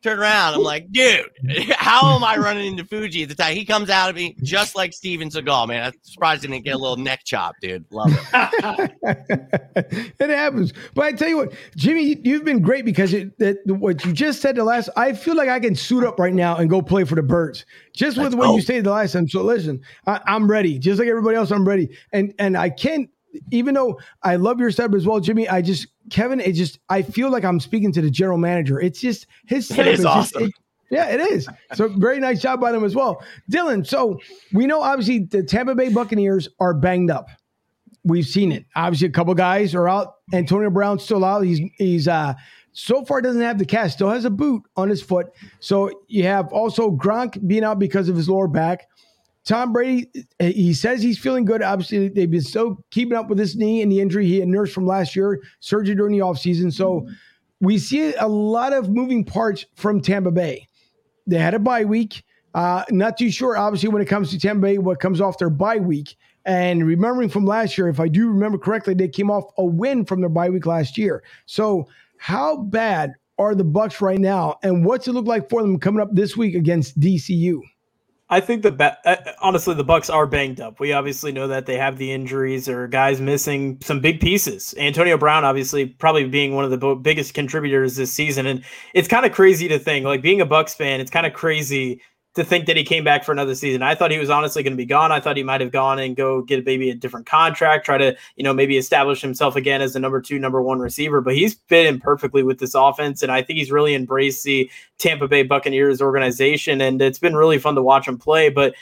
Turn around. I'm like, dude, how am I running into Fuji at the time? He comes out of me just like Steven Seagal, man. I'm surprised he didn't get a little neck chop, dude. Love it. it happens. But I tell you what, Jimmy, you've been great because it, that, what you just said the last, I feel like I can suit up right now and go play for the Birds just with Let's what go. you stated the last time. So listen, I, I'm ready, just like everybody else. I'm ready, and and I can't. Even though I love your setup as well, Jimmy, I just Kevin, it just I feel like I'm speaking to the general manager. It's just his It setup is just- awesome. it- yeah, it is. So very nice job by them as well. Dylan, so we know obviously the Tampa Bay Buccaneers are banged up. We've seen it. Obviously, a couple guys are out. Antonio Brown's still out. He's he's uh so far doesn't have the cast, still has a boot on his foot. So you have also Gronk being out because of his lower back. Tom Brady, he says he's feeling good. Obviously, they've been so keeping up with his knee and the injury he had nursed from last year, surgery during the offseason. So we see a lot of moving parts from Tampa Bay. They had a bye week. Uh, not too sure, obviously, when it comes to Tampa Bay, what comes off their bye week. And remembering from last year, if I do remember correctly, they came off a win from their bye week last year. So, how bad are the Bucks right now, and what's it look like for them coming up this week against DCU? I think the uh, honestly the Bucks are banged up. We obviously know that they have the injuries or guys missing some big pieces. Antonio Brown obviously probably being one of the biggest contributors this season and it's kind of crazy to think like being a Bucks fan, it's kind of crazy to think that he came back for another season. I thought he was honestly going to be gone. I thought he might have gone and go get maybe a different contract, try to, you know, maybe establish himself again as the number 2, number 1 receiver, but he's fit in perfectly with this offense and I think he's really embraced the Tampa Bay Buccaneers organization and it's been really fun to watch him play, but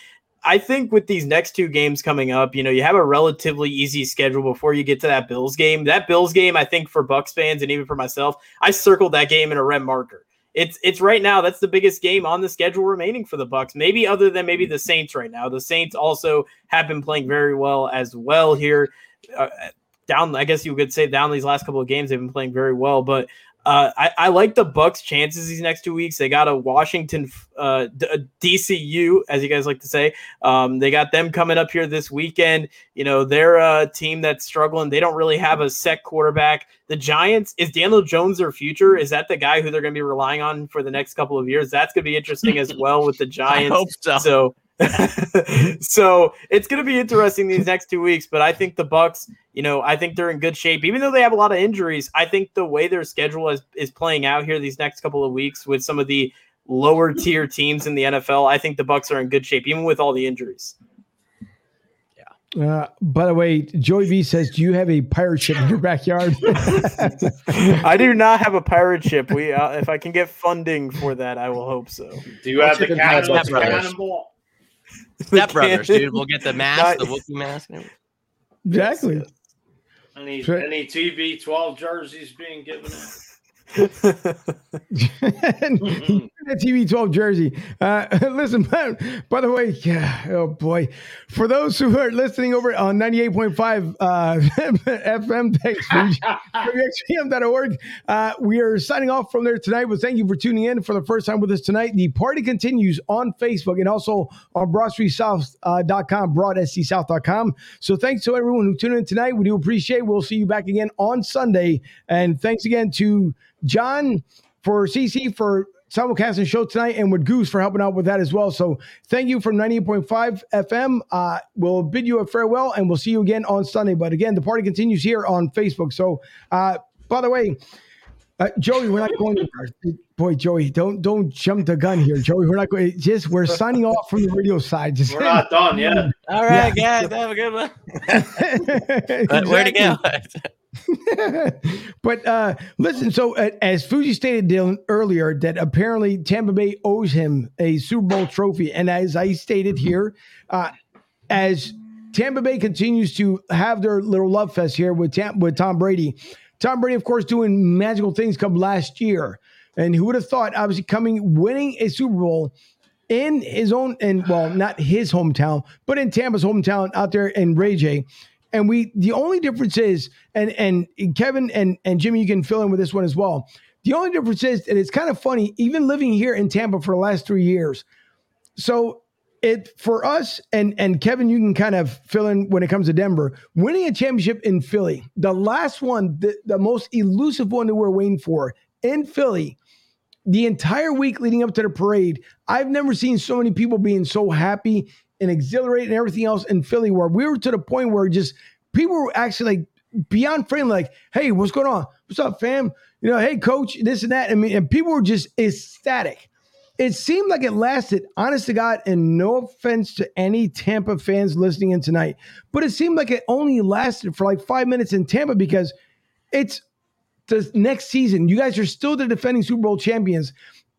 I think with these next two games coming up, you know, you have a relatively easy schedule before you get to that Bills game. That Bills game, I think for Bucks fans and even for myself, I circled that game in a red marker. It's it's right now. That's the biggest game on the schedule remaining for the Bucks. Maybe other than maybe the Saints right now. The Saints also have been playing very well as well here. Uh, down, I guess you could say down these last couple of games, they've been playing very well. But uh, I, I like the Bucks' chances these next two weeks. They got a Washington, uh, D- uh, DCU, as you guys like to say. Um, they got them coming up here this weekend. You know, they're a team that's struggling. They don't really have a set quarterback. The Giants is Daniel Jones their future? Is that the guy who they're going to be relying on for the next couple of years? That's going to be interesting as well with the Giants. hope so. So so it's going to be interesting these next two weeks but i think the bucks you know i think they're in good shape even though they have a lot of injuries i think the way their schedule is, is playing out here these next couple of weeks with some of the lower tier teams in the nfl i think the bucks are in good shape even with all the injuries Uh, by the way, Joey B says, "Do you have a pirate ship in your backyard?" i do not have a pirate ship we uh, if i can get funding for that i will hope so Do you have the Chicken Pie cannon, Step Brothers. cannonball? Step Brothers, dude. We'll get the mask, the Wookiee mask. exactly. Any Sure. any TB12 jerseys being given out? That TB12 jersey. Uh, listen, by the way, yeah, oh boy. For those who are listening over on 98.5 uh, FM, thanks, WXPM.org. Uh, we are signing off from there tonight, but thank you for tuning in for the first time with us tonight. The party continues on Facebook and also on BroadStreetSouth.com, BroadSCSouth.com. So thanks to everyone who tuned in tonight. We do appreciate We'll see you back again on Sunday. And thanks again to John for CC for simulcasting show tonight and with Goose for helping out with that as well. So thank you from 98.5 FM. Uh, we'll bid you a farewell and we'll see you again on Sunday. But again, the party continues here on Facebook. So uh, by the way, uh, Joey, we're not going to boy, Joey, don't don't jump the gun here, Joey. We're not going. Just we're signing off from the radio side. Just we're not done Yeah. All right, yeah. guys, have a good one. exactly. Where to go? but uh, listen, so uh, as Fuji stated Dylan, earlier, that apparently Tampa Bay owes him a Super Bowl trophy, and as I stated here, uh, as Tampa Bay continues to have their little love fest here with Tam- with Tom Brady. Tom Brady, of course, doing magical things come last year. And who would have thought, obviously, coming, winning a Super Bowl in his own, and well, not his hometown, but in Tampa's hometown out there in Ray J. And we, the only difference is, and and Kevin and and Jimmy, you can fill in with this one as well. The only difference is, and it's kind of funny, even living here in Tampa for the last three years. So it for us and and Kevin, you can kind of fill in when it comes to Denver. Winning a championship in Philly, the last one, the, the most elusive one that we're waiting for in Philly, the entire week leading up to the parade, I've never seen so many people being so happy and exhilarated and everything else in Philly, where we were to the point where just people were actually like beyond friendly, like, hey, what's going on? What's up, fam? You know, hey, coach, this and that. I mean, and people were just ecstatic it seemed like it lasted, honest to God, and no offense to any Tampa fans listening in tonight, but it seemed like it only lasted for like five minutes in Tampa because it's the next season. You guys are still the defending Super Bowl champions.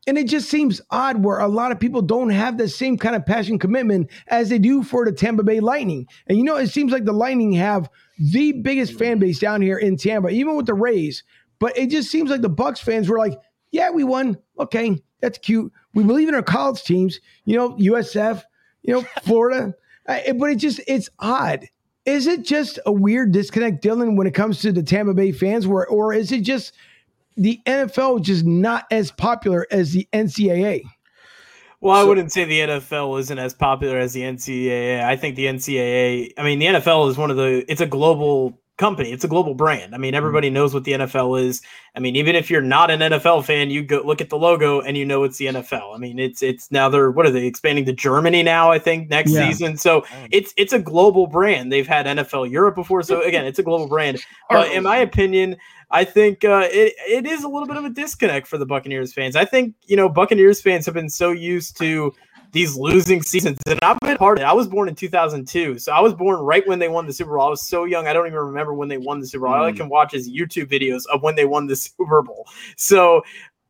And it just seems odd where a lot of people don't have the same kind of passion commitment as they do for the Tampa Bay Lightning. And you know, it seems like the Lightning have the biggest fan base down here in Tampa, even with the Rays. But it just seems like the Bucks fans were like, yeah, we won. Okay, that's cute. We believe in our college teams, you know, USF, you know, Florida. but it just, it's odd. Is it just a weird disconnect, Dylan, when it comes to the Tampa Bay fans, where, or is it just the NFL just not as popular as the NCAA? Well, I wouldn't say the NFL isn't as popular as the NCAA. I think the NCAA, I mean, the NFL is one of the, it's a global company. It's a global brand. I mean, everybody mm-hmm. knows what the NFL is. I mean, even if you're not an NFL fan, you go look at the logo and you know it's the NFL. I mean, it's it's now they're what are they expanding to Germany now? I think next yeah. season. So it's it's a global brand. They've had NFL Europe before. So again, it's a global brand. But in my opinion, I think uh, it it is a little bit of a disconnect for the Buccaneers fans. I think you know Buccaneers fans have been so used to these losing seasons. And I've been part of it. I was born in 2002. So I was born right when they won the Super Bowl. I was so young. I don't even remember when they won the Super Bowl. Mm. All I can watch is YouTube videos of when they won the Super Bowl. So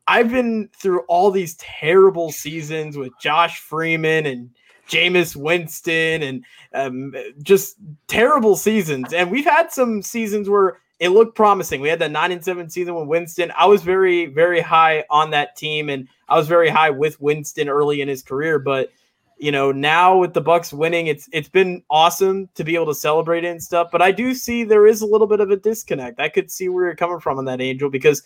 I've been through all these terrible seasons with Josh Freeman and Jameis Winston and um, just terrible seasons. And we've had some seasons where it looked promising. We had that nine and seven season with Winston. I was very, very high on that team, and I was very high with Winston early in his career. But you know, now with the Bucks winning, it's it's been awesome to be able to celebrate it and stuff. But I do see there is a little bit of a disconnect. I could see where you're coming from on that Angel because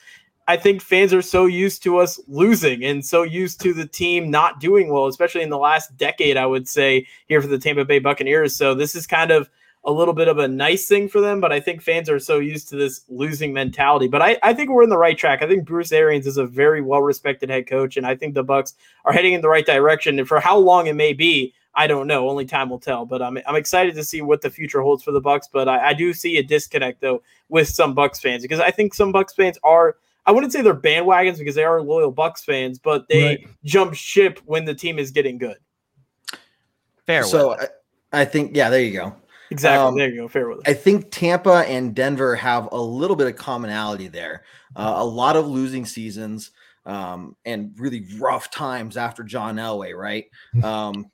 I think fans are so used to us losing and so used to the team not doing well, especially in the last decade, I would say, here for the Tampa Bay Buccaneers. So this is kind of a little bit of a nice thing for them, but I think fans are so used to this losing mentality. But I, I think we're in the right track. I think Bruce Arians is a very well respected head coach, and I think the Bucks are heading in the right direction. And for how long it may be, I don't know. Only time will tell. But I'm I'm excited to see what the future holds for the Bucks. But I, I do see a disconnect though with some Bucks fans because I think some Bucks fans are. I wouldn't say they're bandwagons because they are loyal Bucks fans, but they right. jump ship when the team is getting good. Fair. So I, I think yeah, there you go. Exactly. Um, there you go. Fair weather. I think Tampa and Denver have a little bit of commonality there. Uh, a lot of losing seasons um, and really rough times after John Elway, right? Um,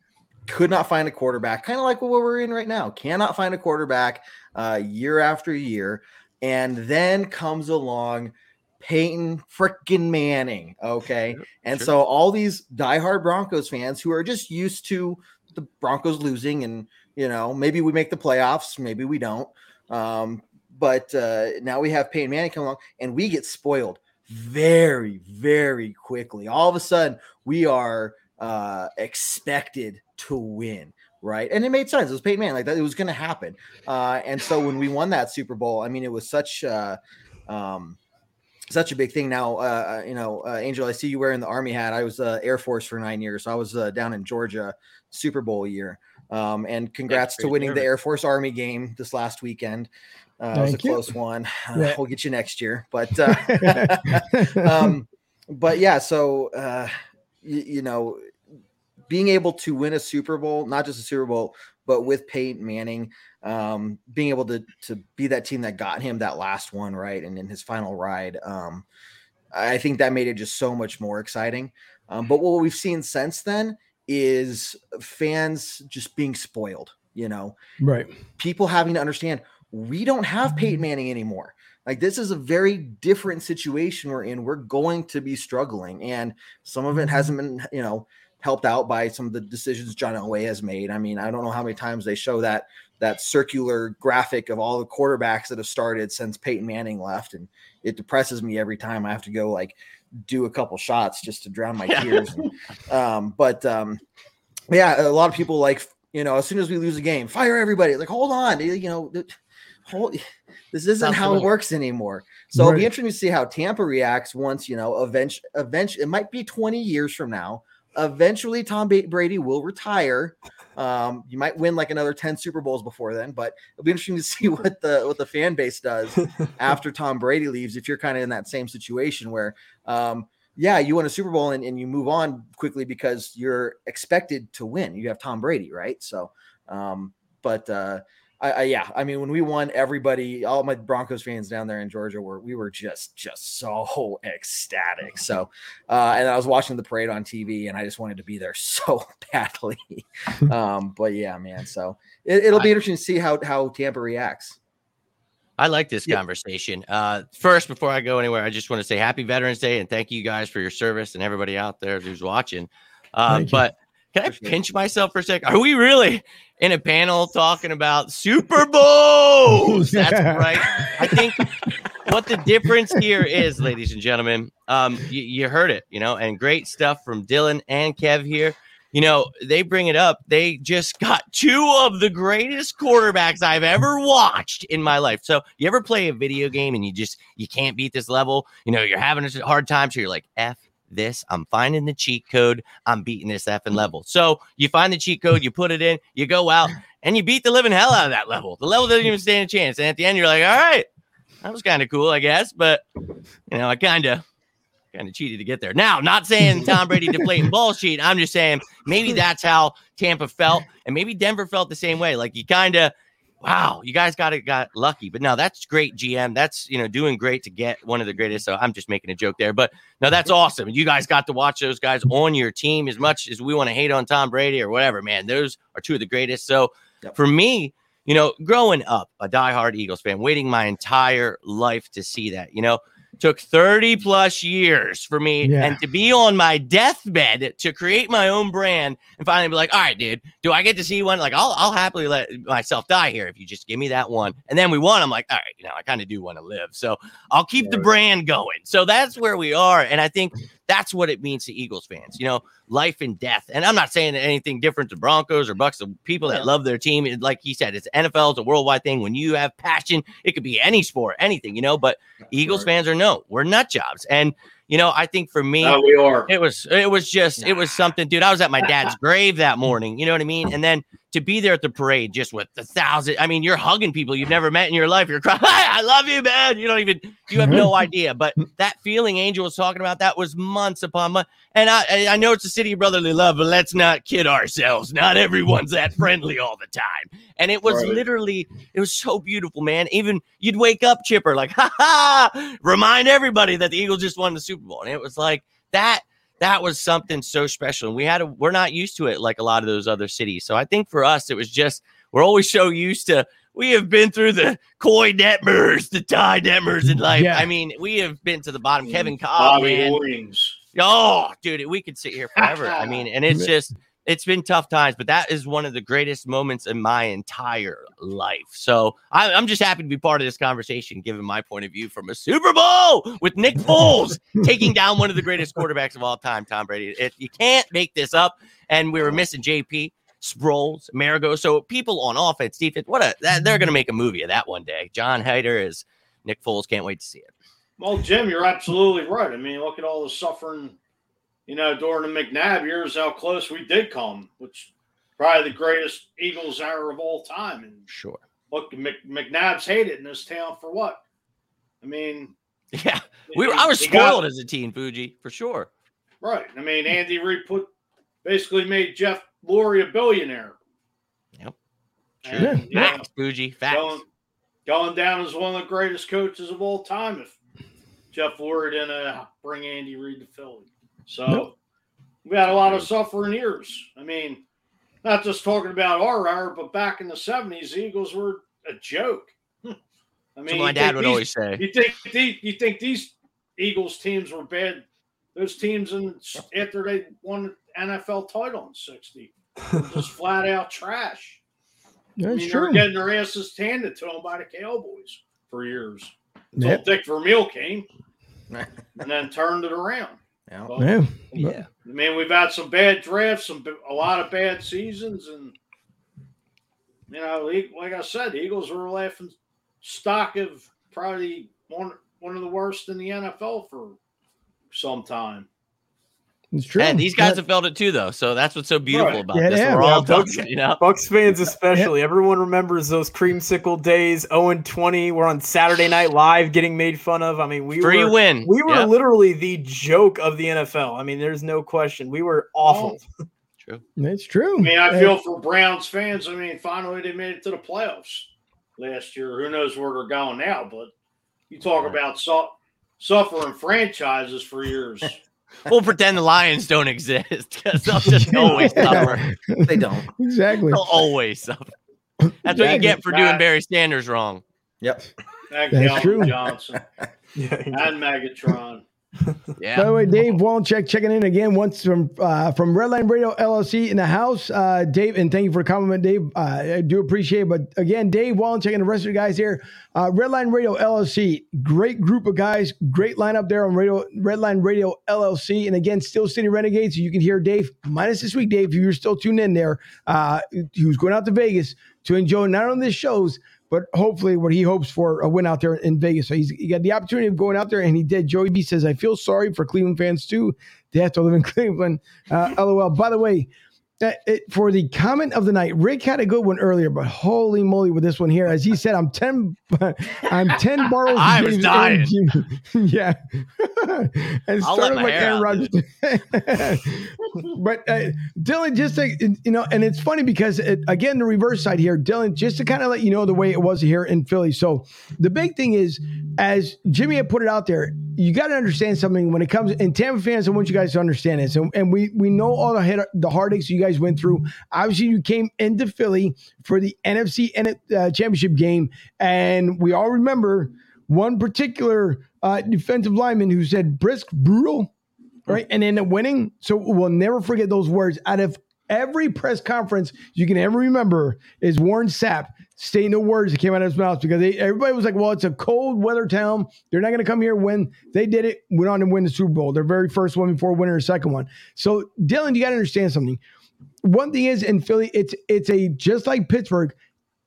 could not find a quarterback, kind of like what we're in right now. Cannot find a quarterback uh, year after year. And then comes along Peyton freaking Manning. Okay. And sure. so all these diehard Broncos fans who are just used to the Broncos losing and, you know, maybe we make the playoffs, maybe we don't. Um, but uh, now we have Peyton Manning come along and we get spoiled very, very quickly. All of a sudden, we are uh, expected to win right? And it made sense. It was Peyton Manning, like that. It was going to happen. Uh, and so when we won that Super Bowl, I mean, it was such, uh, um, such a big thing. Now, uh, you know, uh, Angel, I see you wearing the Army hat. I was uh, Air Force for nine years. So I was uh, down in Georgia Super Bowl year. Um, and congrats to winning the Air Force Army game this last weekend. Uh, it was a you. close one. Uh, We'll get you next year, but uh, um, but yeah. So uh, you, you know, being able to win a Super Bowl, not just a Super Bowl, but with Peyton Manning, um, being able to to be that team that got him that last one right, and in his final ride, um, I think that made it just so much more exciting. Um, but what we've seen since then is fans just being spoiled. You know, Right. people having to understand we don't have Peyton Manning anymore. Like this is a very different situation we're in. We're going to be struggling, and some of it mm-hmm. hasn't been, you know, helped out by some of the decisions John Elway has made. I mean, I don't know how many times they show that that circular graphic of all the quarterbacks that have started since Peyton Manning left, and it depresses me every time I have to go like do a couple shots just to drown my tears. And, um, but um, yeah, a lot of people like you know, as soon as we lose a game, fire everybody. Like, hold on, you know, hold. This isn't Not how it works anymore. So it'll be interesting to see how Tampa reacts once you know, eventually, eventually, it might be twenty years from now. Eventually, Tom Brady will retire. Um, you might win like another ten Super Bowls before then, but it'll be interesting to see what the what the fan base does after Tom Brady leaves. If you're kind of in that same situation where, um, yeah, you win a Super Bowl and, and you move on quickly because you're expected to win. You have Tom Brady, right? So, um, but uh, I, I, yeah, I mean, when we won, everybody, all my Broncos fans down there in Georgia were we were just just so ecstatic. So, uh, and I was watching the parade on TV, and I just wanted to be there so badly. um, but yeah, man. So it, it'll be interesting to see how how Tampa reacts. I like this Yeah. conversation. Uh, first, before I go anywhere, I just want to say Happy Veterans Day and thank you guys for your service and everybody out there who's watching. You. but can I pinch myself for a sec? Are we really in a panel talking about Super Bowls? That's right. I think what the difference here is, ladies and gentlemen, um, you, you heard it, you know, and great stuff from Dylan and Kev here. You know, they bring it up. They just got two of the greatest quarterbacks I've ever watched in my life. So, you ever play a video game and you just you can't beat this level? You know, you're having a hard time, so you're like, "F this. I'm finding the cheat code. I'm beating this effing level." So, you find the cheat code, you put it in, you go out, and you beat the living hell out of that level. The level doesn't even stand a chance. And at the end, you're like, "All right, that was kind of cool, I guess." But you know, I kind of kind of cheated to get there. Now, not saying Tom Brady deflating ball cheat. I'm just saying maybe that's how Tampa felt, and maybe Denver felt the same way. Like you kind of, wow, you guys got it, got lucky. But no, that's great, GM. That's you know doing great to get one of the greatest. So I'm just making a joke there, but no, that's awesome. You guys got to watch those guys on your team as much as we want to hate on Tom Brady or whatever. Man, those are two of the greatest. So for me. You know, growing up a diehard Eagles fan, waiting my entire life to see that, you know, took 30 plus years for me Yeah. and to be on my deathbed to create my own brand and finally be like, all right, dude, do I get to see one? Like, I'll, I'll happily let myself die here if you just give me that one. And then we won. I'm like, all right, you know, I kind of do want to live. So I'll keep the brand going. So that's where we are. And I think that's what it means to Eagles fans, you know, life and death. And I'm not saying anything different to Broncos or Bucks, the people that love their team. Like he said, it's NFL, it's a worldwide thing. When you have passion, it could be any sport, anything, you know, but Eagles fans are no, we're nut jobs. And you know, I think for me, we are. it was it was just it was something, dude. I was at my dad's grave that morning. You know what I mean? And then to be there at the parade, just with the thousand. I mean, you're hugging people you've never met in your life. You're crying. I love you, man. You don't even you have no mm-hmm. idea. But that feeling Angel was talking about that was months upon months. And I I- I know it's a city of brotherly love, but let's not kid ourselves. Not everyone's that friendly all the time. And it was Right. literally it was so beautiful, man. Even you'd wake up chipper like, ha ha, remind everybody that the Eagles just won the Super Bowl. And it was like that that was something so special. And we had a, we're not used to it like a lot of those other cities. So I think for us, it was just we're always so used to we have been through the Koy Detmers, the Ty Detmers in life. Yeah. I mean, we have been to the bottom. Kevin Kolb, Bobby man. Williams. Oh, dude, we could sit here forever. I mean, and it's just it's been tough times, but that is one of the greatest moments in my entire life. So I, I'm just happy to be part of this conversation, given my point of view from a Super Bowl with Nick Foles taking down one of the greatest quarterbacks of all time, Tom Brady. It, you can't make this up. And we were missing JP. Sproles, Marigo. So people on offense, defense, what a that, they're going to make a movie of that one day. Jon Heder is Nick Foles. Can't wait to see it. Well, Jim, you're absolutely right. I mean, look at all the suffering, you know, during the McNabb years, how close we did come, which probably the greatest Eagles era of all time. And Sure. look, Mc, McNabb's hated in this town for what? I mean, Yeah, we were. I was He got- spoiled as a teen, Fuji, for sure. right. I mean, Andy Reid put basically made Jeff Lurie a billionaire. Yep. And, Sure. you know, Facts, Fuji. Facts. going, going down as one of the greatest coaches of all time if Jeff Lurie didn't uh, bring Andy Reid to Philly. So Nope. we had a lot of suffering years. I mean, not just talking about our era, but back in the 70s, the Eagles were a joke. I mean, my dad would these- always say. You think the, you think these Eagles teams were bad? Those teams in after they won the NFL title in '60, were just flat out trash. I That's mean, they were true. getting their asses handed to them by the Cowboys for years. Until Yep. Dick Vermeil came and then turned it around. Yeah. But, Yeah. Yeah. I mean, we've had some bad drafts, some a lot of bad seasons, and you know, like like I said, the Eagles were laughing stock of probably one one of the worst in the NFL for some time. It's true. And these guys That- have felt it too, though. So that's what's so beautiful Right. about Yeah, this. they have. We're Yeah, all Bucks- talking, you know. Bucks fans especially. Everyone remembers those creamsicle days. 0 and 20. We're on Saturday Night Live getting made fun of. I mean, we Free were win. we were Yep. literally the joke of the NFL. I mean, there's no question. We were awful. Oh. True. It's true. I mean, I feel for Browns fans. I mean, finally they made it to the playoffs last year. Who knows where they're going now? But you talk about su- suffering franchises for years. We'll pretend the Lions don't exist because they'll just always suffer. They don't. exactly. They'll always suffer. That's what you get for doing Barry Sanders wrong. Yep. Thank That's Calvin true. Johnson and Megatron. Yeah. By the way, Dave Wallencheck checking in again once from uh, from Redline Radio LLC in the house. Uh, Dave, and thank you for the compliment, Dave. Uh, I do appreciate it. But again, Dave Wallencheck and the rest of the guys here, uh, Redline Radio LLC, great group of guys, great lineup there on Radio Redline Radio LLC. And again, Still City Renegades. You can hear Dave minus this week, Dave. If you're still tuned in there, uh, was going out to Vegas to enjoy not only the shows but hopefully what he hopes for a win out there in Vegas. So he's he got the opportunity of going out there, and he did. Joey B says, "I feel sorry for Cleveland fans too. They have to live in Cleveland." Uh, LOL. By the way. That- it- for the comment of the night, Rick had a good one earlier, but holy moly with this one here, as he said, "I'm ten, I'm ten borrows." I was dying. yeah, and I'll started my like Aaron Rodgers. but uh, Dylan, just to, you know, and it's funny because it, again, the reverse side here, Dylan, just to kind of let you know the way it was here in Philly. So the big thing is, as Jimmy had put it out there, you got to understand something when it comes. And Tampa fans, I want you guys to understand this, and, and we we know all the head, the heartaches you guys went through. Obviously, you came into Philly for the NFC uh, championship game, and we all remember one particular uh, defensive lineman who said brisk, brutal right? And ended up winning. So we'll never forget those words. Out of every press conference you can ever remember, is Warren Sapp stating the words that came out of his mouth because they, everybody was like, well, it's a cold weather town. They're not going to come here when. They did it, went on to win the Super Bowl, their very first one before winning their second one. So, Dylan, you got to understand something. One thing is in Philly, it's it's a just like Pittsburgh,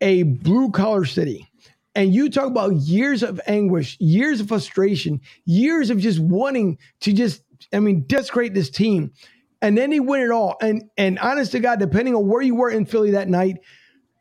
a blue collar city. And you talk about years of anguish, years of frustration, years of just wanting to just, I mean, desecrate this team. And then they win it all. And and honest to God, depending on where you were in Philly that night,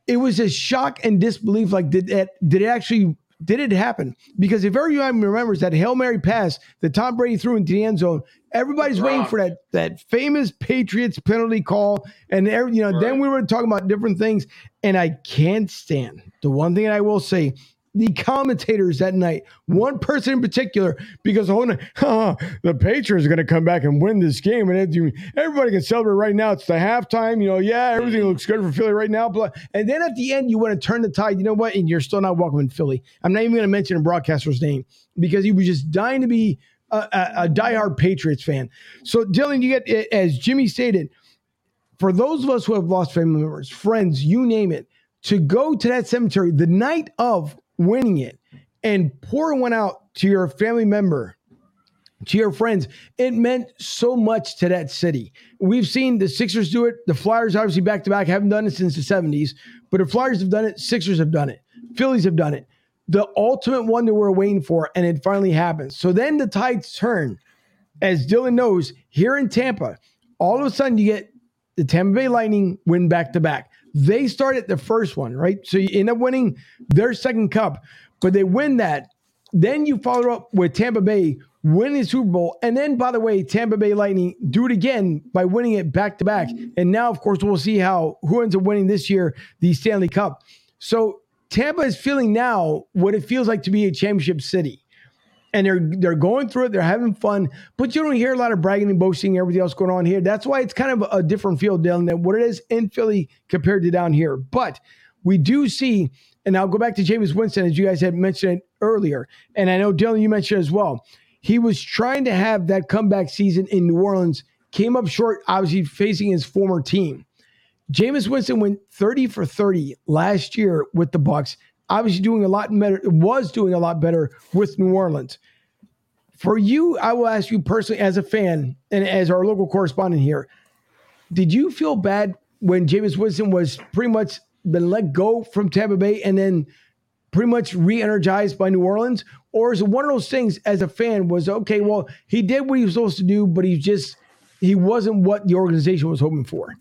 it was a shock and disbelief. Like, did that did it actually did it happen? Because if everyone remembers that Hail Mary pass that Tom Brady threw into the end zone, everybody's waiting for that that famous Patriots penalty call. And every, you know, then we were talking about different things. And I can't stand the one thing I will say the commentators that night. One person in particular, because the whole night, oh, the Patriots are going to come back and win this game, and everybody can celebrate right now. It's the halftime, you know. Yeah, everything looks good for Philly right now. And then at the end, you want to turn the tide. You know what? And you're still not welcome in Philly. I'm not even going to mention a broadcaster's name because he was just dying to be a, a, a diehard Patriots fan. So, Dylan, you get as Jimmy stated. For those of us who have lost family members, friends, you name it, to go to that cemetery the night of winning it and pouring one out to your family member, to your friends, it meant so much to that city. We've seen the Sixers do it. The Flyers, obviously, back to back, haven't done it since the 70s, but the Flyers have done it. Sixers have done it. Phillies have done it. The ultimate one that we're waiting for, and it finally happens. So then the tides turn. As Dylan knows, here in Tampa, all of a sudden you get the Tampa Bay Lightning win back to back. They started the first one, right? So you end up winning their second cup, but they win that. Then you follow up with Tampa Bay winning the Super Bowl. And then, by the way, Tampa Bay Lightning do it again by winning it back to back. And now, of course, we'll see how who ends up winning this year the Stanley Cup. So Tampa is feeling now what it feels like to be a championship city and they're they're going through it. They're having fun, but you don't hear a lot of bragging and boasting. Everything else going on here. That's why it's kind of a different feel, Dylan, than what it is in Philly compared to down here. But we do see, and I'll go back to Jameis Winston as you guys had mentioned earlier, and I know Dylan, you mentioned as well. He was trying to have that comeback season in New Orleans, came up short, obviously facing his former team. Jameis Winston went 30 for 30 last year with the Bucs obviously doing a lot better, was doing a lot better with New Orleans. For you, I will ask you personally as a fan and as our local correspondent here, did you feel bad when Jameis Winston was pretty much been let go from Tampa Bay and then pretty much re-energized by New Orleans? Or is it one of those things as a fan was okay, well, he did what he was supposed to do, but he just he wasn't what the organization was hoping for?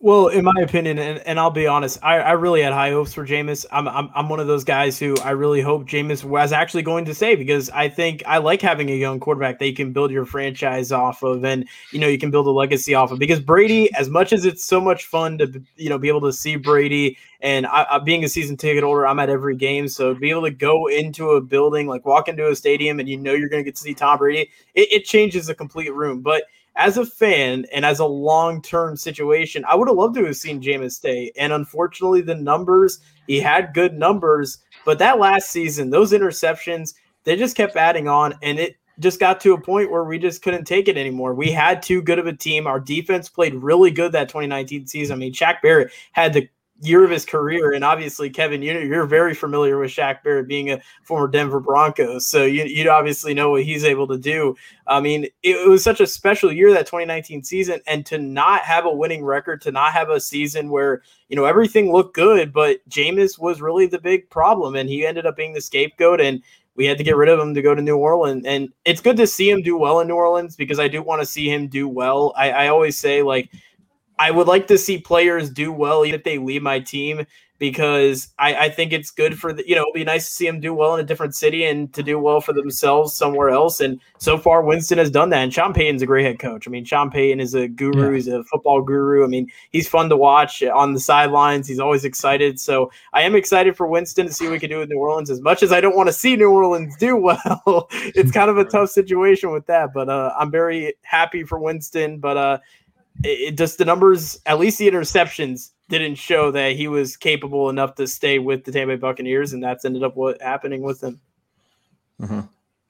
Well, in my opinion, and, and I'll be honest, I, I really had high hopes for Jameis. I'm, I'm I'm one of those guys who I really hope Jameis was actually going to say because I think I like having a young quarterback that you can build your franchise off of, and you know you can build a legacy off of. Because Brady, as much as it's so much fun to you know be able to see Brady, and I, I, being a season ticket holder, I'm at every game, so to be able to go into a building, like walk into a stadium, and you know you're going to get to see Tom Brady, it, it changes the complete room. But as a fan and as a long term situation, I would have loved to have seen Jameis stay. And unfortunately, the numbers, he had good numbers, but that last season, those interceptions, they just kept adding on. And it just got to a point where we just couldn't take it anymore. We had too good of a team. Our defense played really good that 2019 season. I mean, Shaq Barrett had the year of his career. And obviously, Kevin, you, you're very familiar with Shaq Barrett being a former Denver Broncos. So you, you obviously know what he's able to do. I mean, it, it, was such a special year, that 2019 season. And to not have a winning record, to not have a season where, you know, everything looked good, but Jameis was really the big problem. And he ended up being the scapegoat. And we had to get rid of him to go to New Orleans. And it's good to see him do well in New Orleans because I do want to see him do well. I, I always say, like, I would like to see players do well, even if they leave my team, because I, I think it's good for the, you know, it'd be nice to see them do well in a different city and to do well for themselves somewhere else. And so far, Winston has done that. And Sean Payton's a great head coach. I mean, Sean Payton is a guru, yeah. he's a football guru. I mean, he's fun to watch on the sidelines, he's always excited. So I am excited for Winston to see what we can do with New Orleans. As much as I don't want to see New Orleans do well, it's kind of a tough situation with that. But uh, I'm very happy for Winston. But, uh, it, just the numbers, at least the interceptions, didn't show that he was capable enough to stay with the Tampa Bay Buccaneers, and that's ended up what happening with him. Mm-hmm.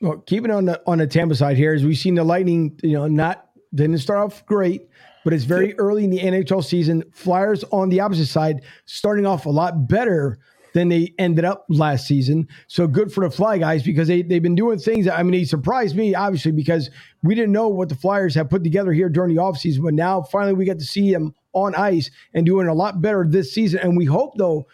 Well, keeping on the on the Tampa side here, is we've seen the Lightning, you know, not didn't start off great, but it's very early in the NHL season. Flyers on the opposite side starting off a lot better than they ended up last season. So good for the Fly guys because they, they've been doing things. I mean, he surprised me, obviously, because we didn't know what the Flyers have put together here during the offseason. But now finally we get to see them on ice and doing a lot better this season. And we hope, though,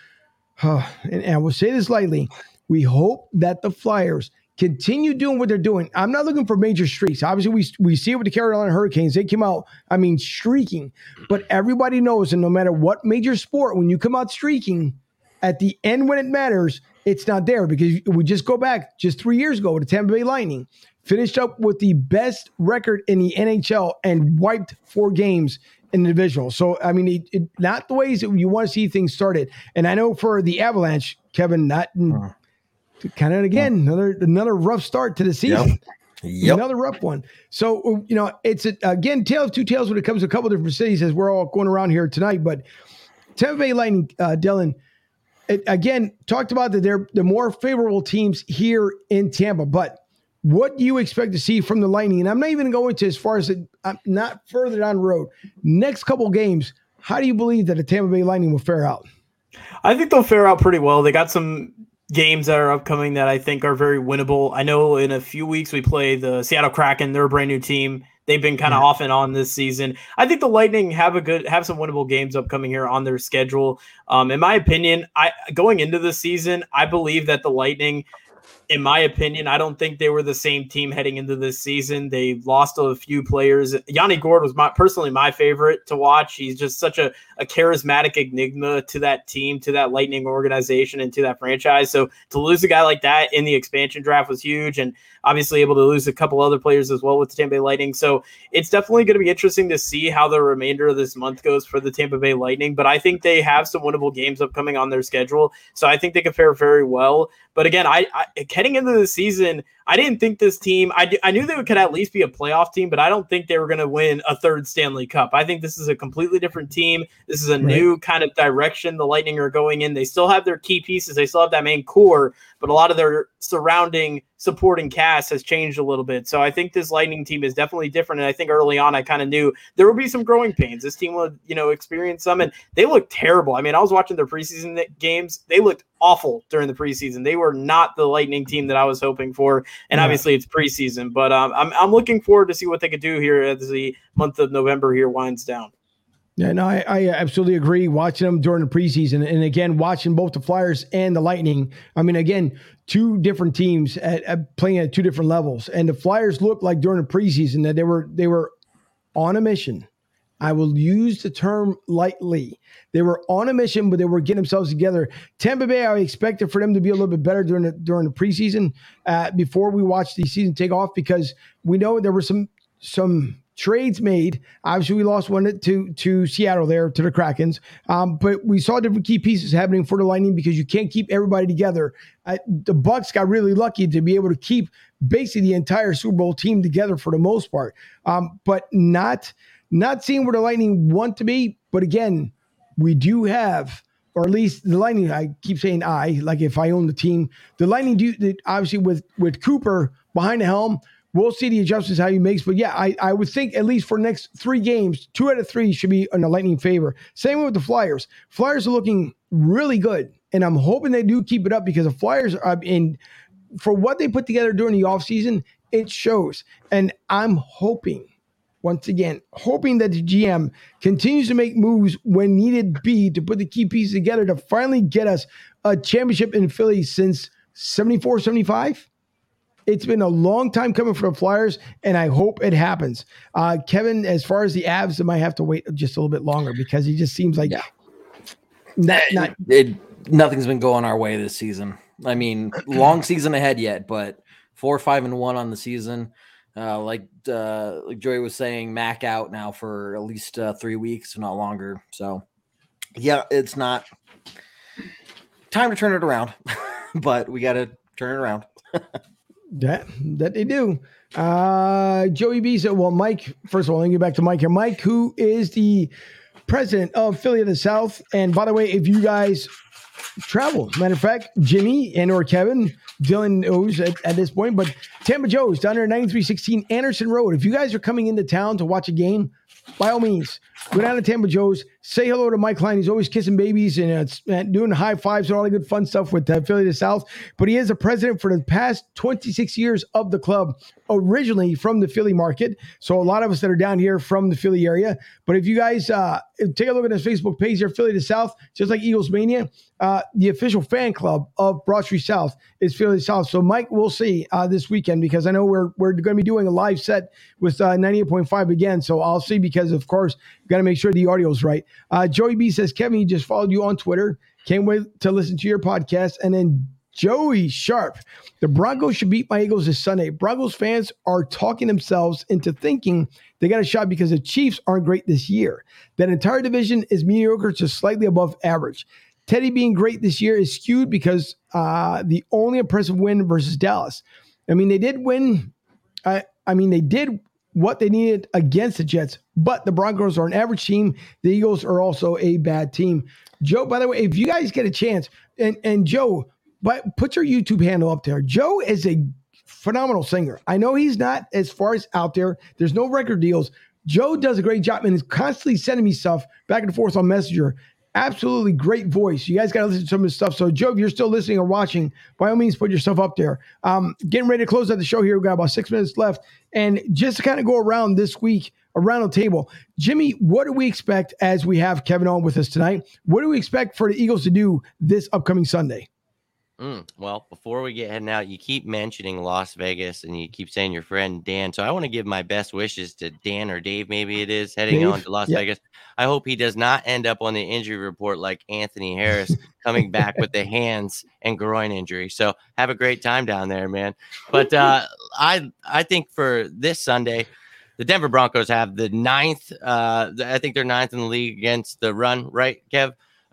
uh, and, and I will say this lightly, we hope that the Flyers continue doing what they're doing. I'm not looking for major streaks. Obviously, we we see it with the Carolina Hurricanes. They came out, I mean, streaking. But everybody knows, and no matter what major sport, when you come out streaking, at the end when it matters, it's not there because we just go back just three years ago to Tampa Bay Lightning, finished up with the best record in the NHL and wiped four games in the divisional. So I mean, it, it, not the ways that you want to see things started. And I know for the Avalanche, Kevin, not kind of again another another rough start to the season. Yep. Another rough one. So, you know, it's a, again, tale of two tales when it comes to a couple different cities as we're all going around here tonight. But Tampa Bay Lightning, uh, Dylan, again, talked about that they're the more favorable teams here in Tampa. But what do you expect to see from the Lightning? And I'm not even going to as far as I'm not further down the road. Next couple games, how do you believe that the Tampa Bay Lightning will fare out? I think they'll fare out pretty well. They got some games that are upcoming that I think are very winnable. I know in a few weeks we play the Seattle Kraken. They're a brand new team. They've been kind of off and on this season. I think the Lightning have a good have some winnable games upcoming here on their schedule. Um, in my opinion, I going into the season, I believe that the Lightning in my opinion, I don't think they were the same team heading into this season. They lost a few players. Yanni Gourde was my personally my favorite to watch. He's just such a, a charismatic enigma to that team, to that Lightning organization, and to that franchise. So to lose a guy like that in the expansion draft was huge, and obviously able to lose a couple other players as well with the Tampa Bay Lightning. So it's definitely going to be interesting to see how the remainder of this month goes for the Tampa Bay Lightning. But I think they have some winnable games upcoming on their schedule, so I think they can fare very well. But again, I, I heading into the season, I didn't think this team. I, I knew they could at least be a playoff team, but I don't think they were going to win a third Stanley Cup. I think this is a completely different team. This is a right. new kind of direction the Lightning are going in. They still have their key pieces. They still have that main core, but a lot of their surrounding supporting cast has changed a little bit. So I think this Lightning team is definitely different. And I think early on, I kind of knew there would be some growing pains. This team would, you know, experience some, and they look terrible. I mean, I was watching their preseason games. They looked awful during the preseason. They were not the Lightning team that I was hoping for. And yeah. obviously, it's preseason, but um, I'm I'm looking forward to see what they could do here as the month of November here winds down. Yeah, no, I, I, absolutely agree. Watching them during the preseason, and again, watching both the Flyers and the Lightning. I mean, again, two different teams at, at playing at two different levels, and the Flyers looked like during the preseason that they were they were on a mission. I will use the term lightly. They were on a mission, but they were getting themselves together. Tampa Bay, I expected for them to be a little bit better during the during the preseason uh, before we watched the season take off because we know there were some some trades made. Obviously, we lost one to to Seattle there to the Krakens, um, but we saw different key pieces happening for the Lightning because you can't keep everybody together. Uh, the Bucks got really lucky to be able to keep basically the entire Super Bowl team together for the most part, um, but not not seeing where the Lightning want to be. But again, we do have. Or at least the Lightning. I keep saying I, like if I own the team, the Lightning do obviously with with Cooper behind the helm We'll see the adjustments how he makes, but yeah, I, I would think at least for next three games, two out of three should be in the Lightning favor. Same with the Flyers. Flyers are looking really good, and I'm hoping they do keep it up because the Flyers are in for what they put together during the offseason, it shows. And I'm hoping, once again, hoping that the GM continues to make moves when needed be to put the key pieces together to finally get us a championship in Philly since 74, 75. It's been a long time coming for the Flyers, and I hope it happens. Uh, Kevin, as far as the Avs, they might have to wait just a little bit longer because he just seems like yeah. not, not it, nothing's been going our way this season. I mean, long season ahead yet, but four, five, and one on the season. Uh, like uh, like Joey was saying, Mac out now for at least uh, three weeks, if not longer. So, yeah, it's not time to turn it around, but we got to turn it around. That that they do. Uh, Joey B said, "Well, Mike. First of all, let me get back to Mike here. Mike, who is the president of Philly of the South, and by the way, if you guys travel, matter of fact, Jimmy and or Kevin, Dylan knows at, at this point, but Tampa Joe's down there, ninety three sixteen Anderson Road. If you guys are coming into town to watch a game, by all means, go down to Tampa Joe's. Say hello to Mike Klein. He's always kissing babies and uh, doing high fives and all the good fun stuff with uh, Philly the South. But he is a president for the past 26 years of the club, originally from the Philly market. So a lot of us that are down here from the Philly area. But if you guys uh, take a look at his Facebook page here, Philly the South, just like Eagles Mania, uh, the official fan club of Broad Street South is Philly to South. So Mike, we'll see uh, this weekend because I know we're we're going to be doing a live set with uh, 98.5 again. So I'll see because of course got to make sure the audio is right. Uh, Joey B says, Kevin, he just followed you on Twitter. Can't wait to listen to your podcast. And then Joey Sharp. The Broncos should beat my Eagles this Sunday. Broncos fans are talking themselves into thinking they got a shot because the Chiefs aren't great this year. That entire division is mediocre to slightly above average. Teddy being great this year is skewed because uh, the only impressive win versus Dallas. I mean, they did win. I, I mean, they did what they needed against the Jets, but the Broncos are an average team. The Eagles are also a bad team. Joe, by the way, if you guys get a chance, and and Joe, but put your YouTube handle up there. Joe is a phenomenal singer. I know he's not as far as out there. There's no record deals. Joe does a great job and is constantly sending me stuff back and forth on Messenger. Absolutely great voice. You guys got to listen to some of his stuff. So, Joe, if you're still listening or watching, by all means, put yourself up there. Um, getting ready to close out the show here. We've got about six minutes left. And just to kind of go around this week, around the table, Jimmy, what do we expect as we have Kevin on with us tonight? What do we expect for the Eagles to do this upcoming Sunday? Mm, well, before we get heading out, you keep mentioning Las Vegas and you keep saying your friend Dan. So I want to give my best wishes to Dan or Dave, maybe it is, heading Dave? on to Las yep. Vegas. I hope he does not end up on the injury report like Anthony Harris coming back with the hands and groin injury. So have a great time down there, man. But uh, I I think for this Sunday, the Denver Broncos have the ninth. Uh, I think they're ninth in the league against the run, right, Kev?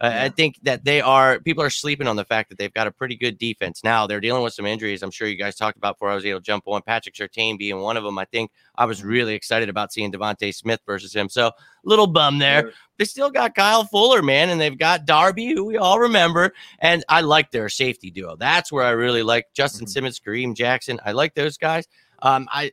Yeah. I think that they are people are sleeping on the fact that they've got a pretty good defense. Now they're dealing with some injuries. I'm sure you guys talked about before I was able to jump on. Patrick Surtain being one of them. I think I was really excited about seeing DeVonta Smith versus him. So little bum there. Sure. They still got Kyle Fuller, man, and they've got Darby, who we all remember. And I like their safety duo. That's where I really like Justin mm-hmm. Simmons, Kareem Jackson. I like those guys. Um, I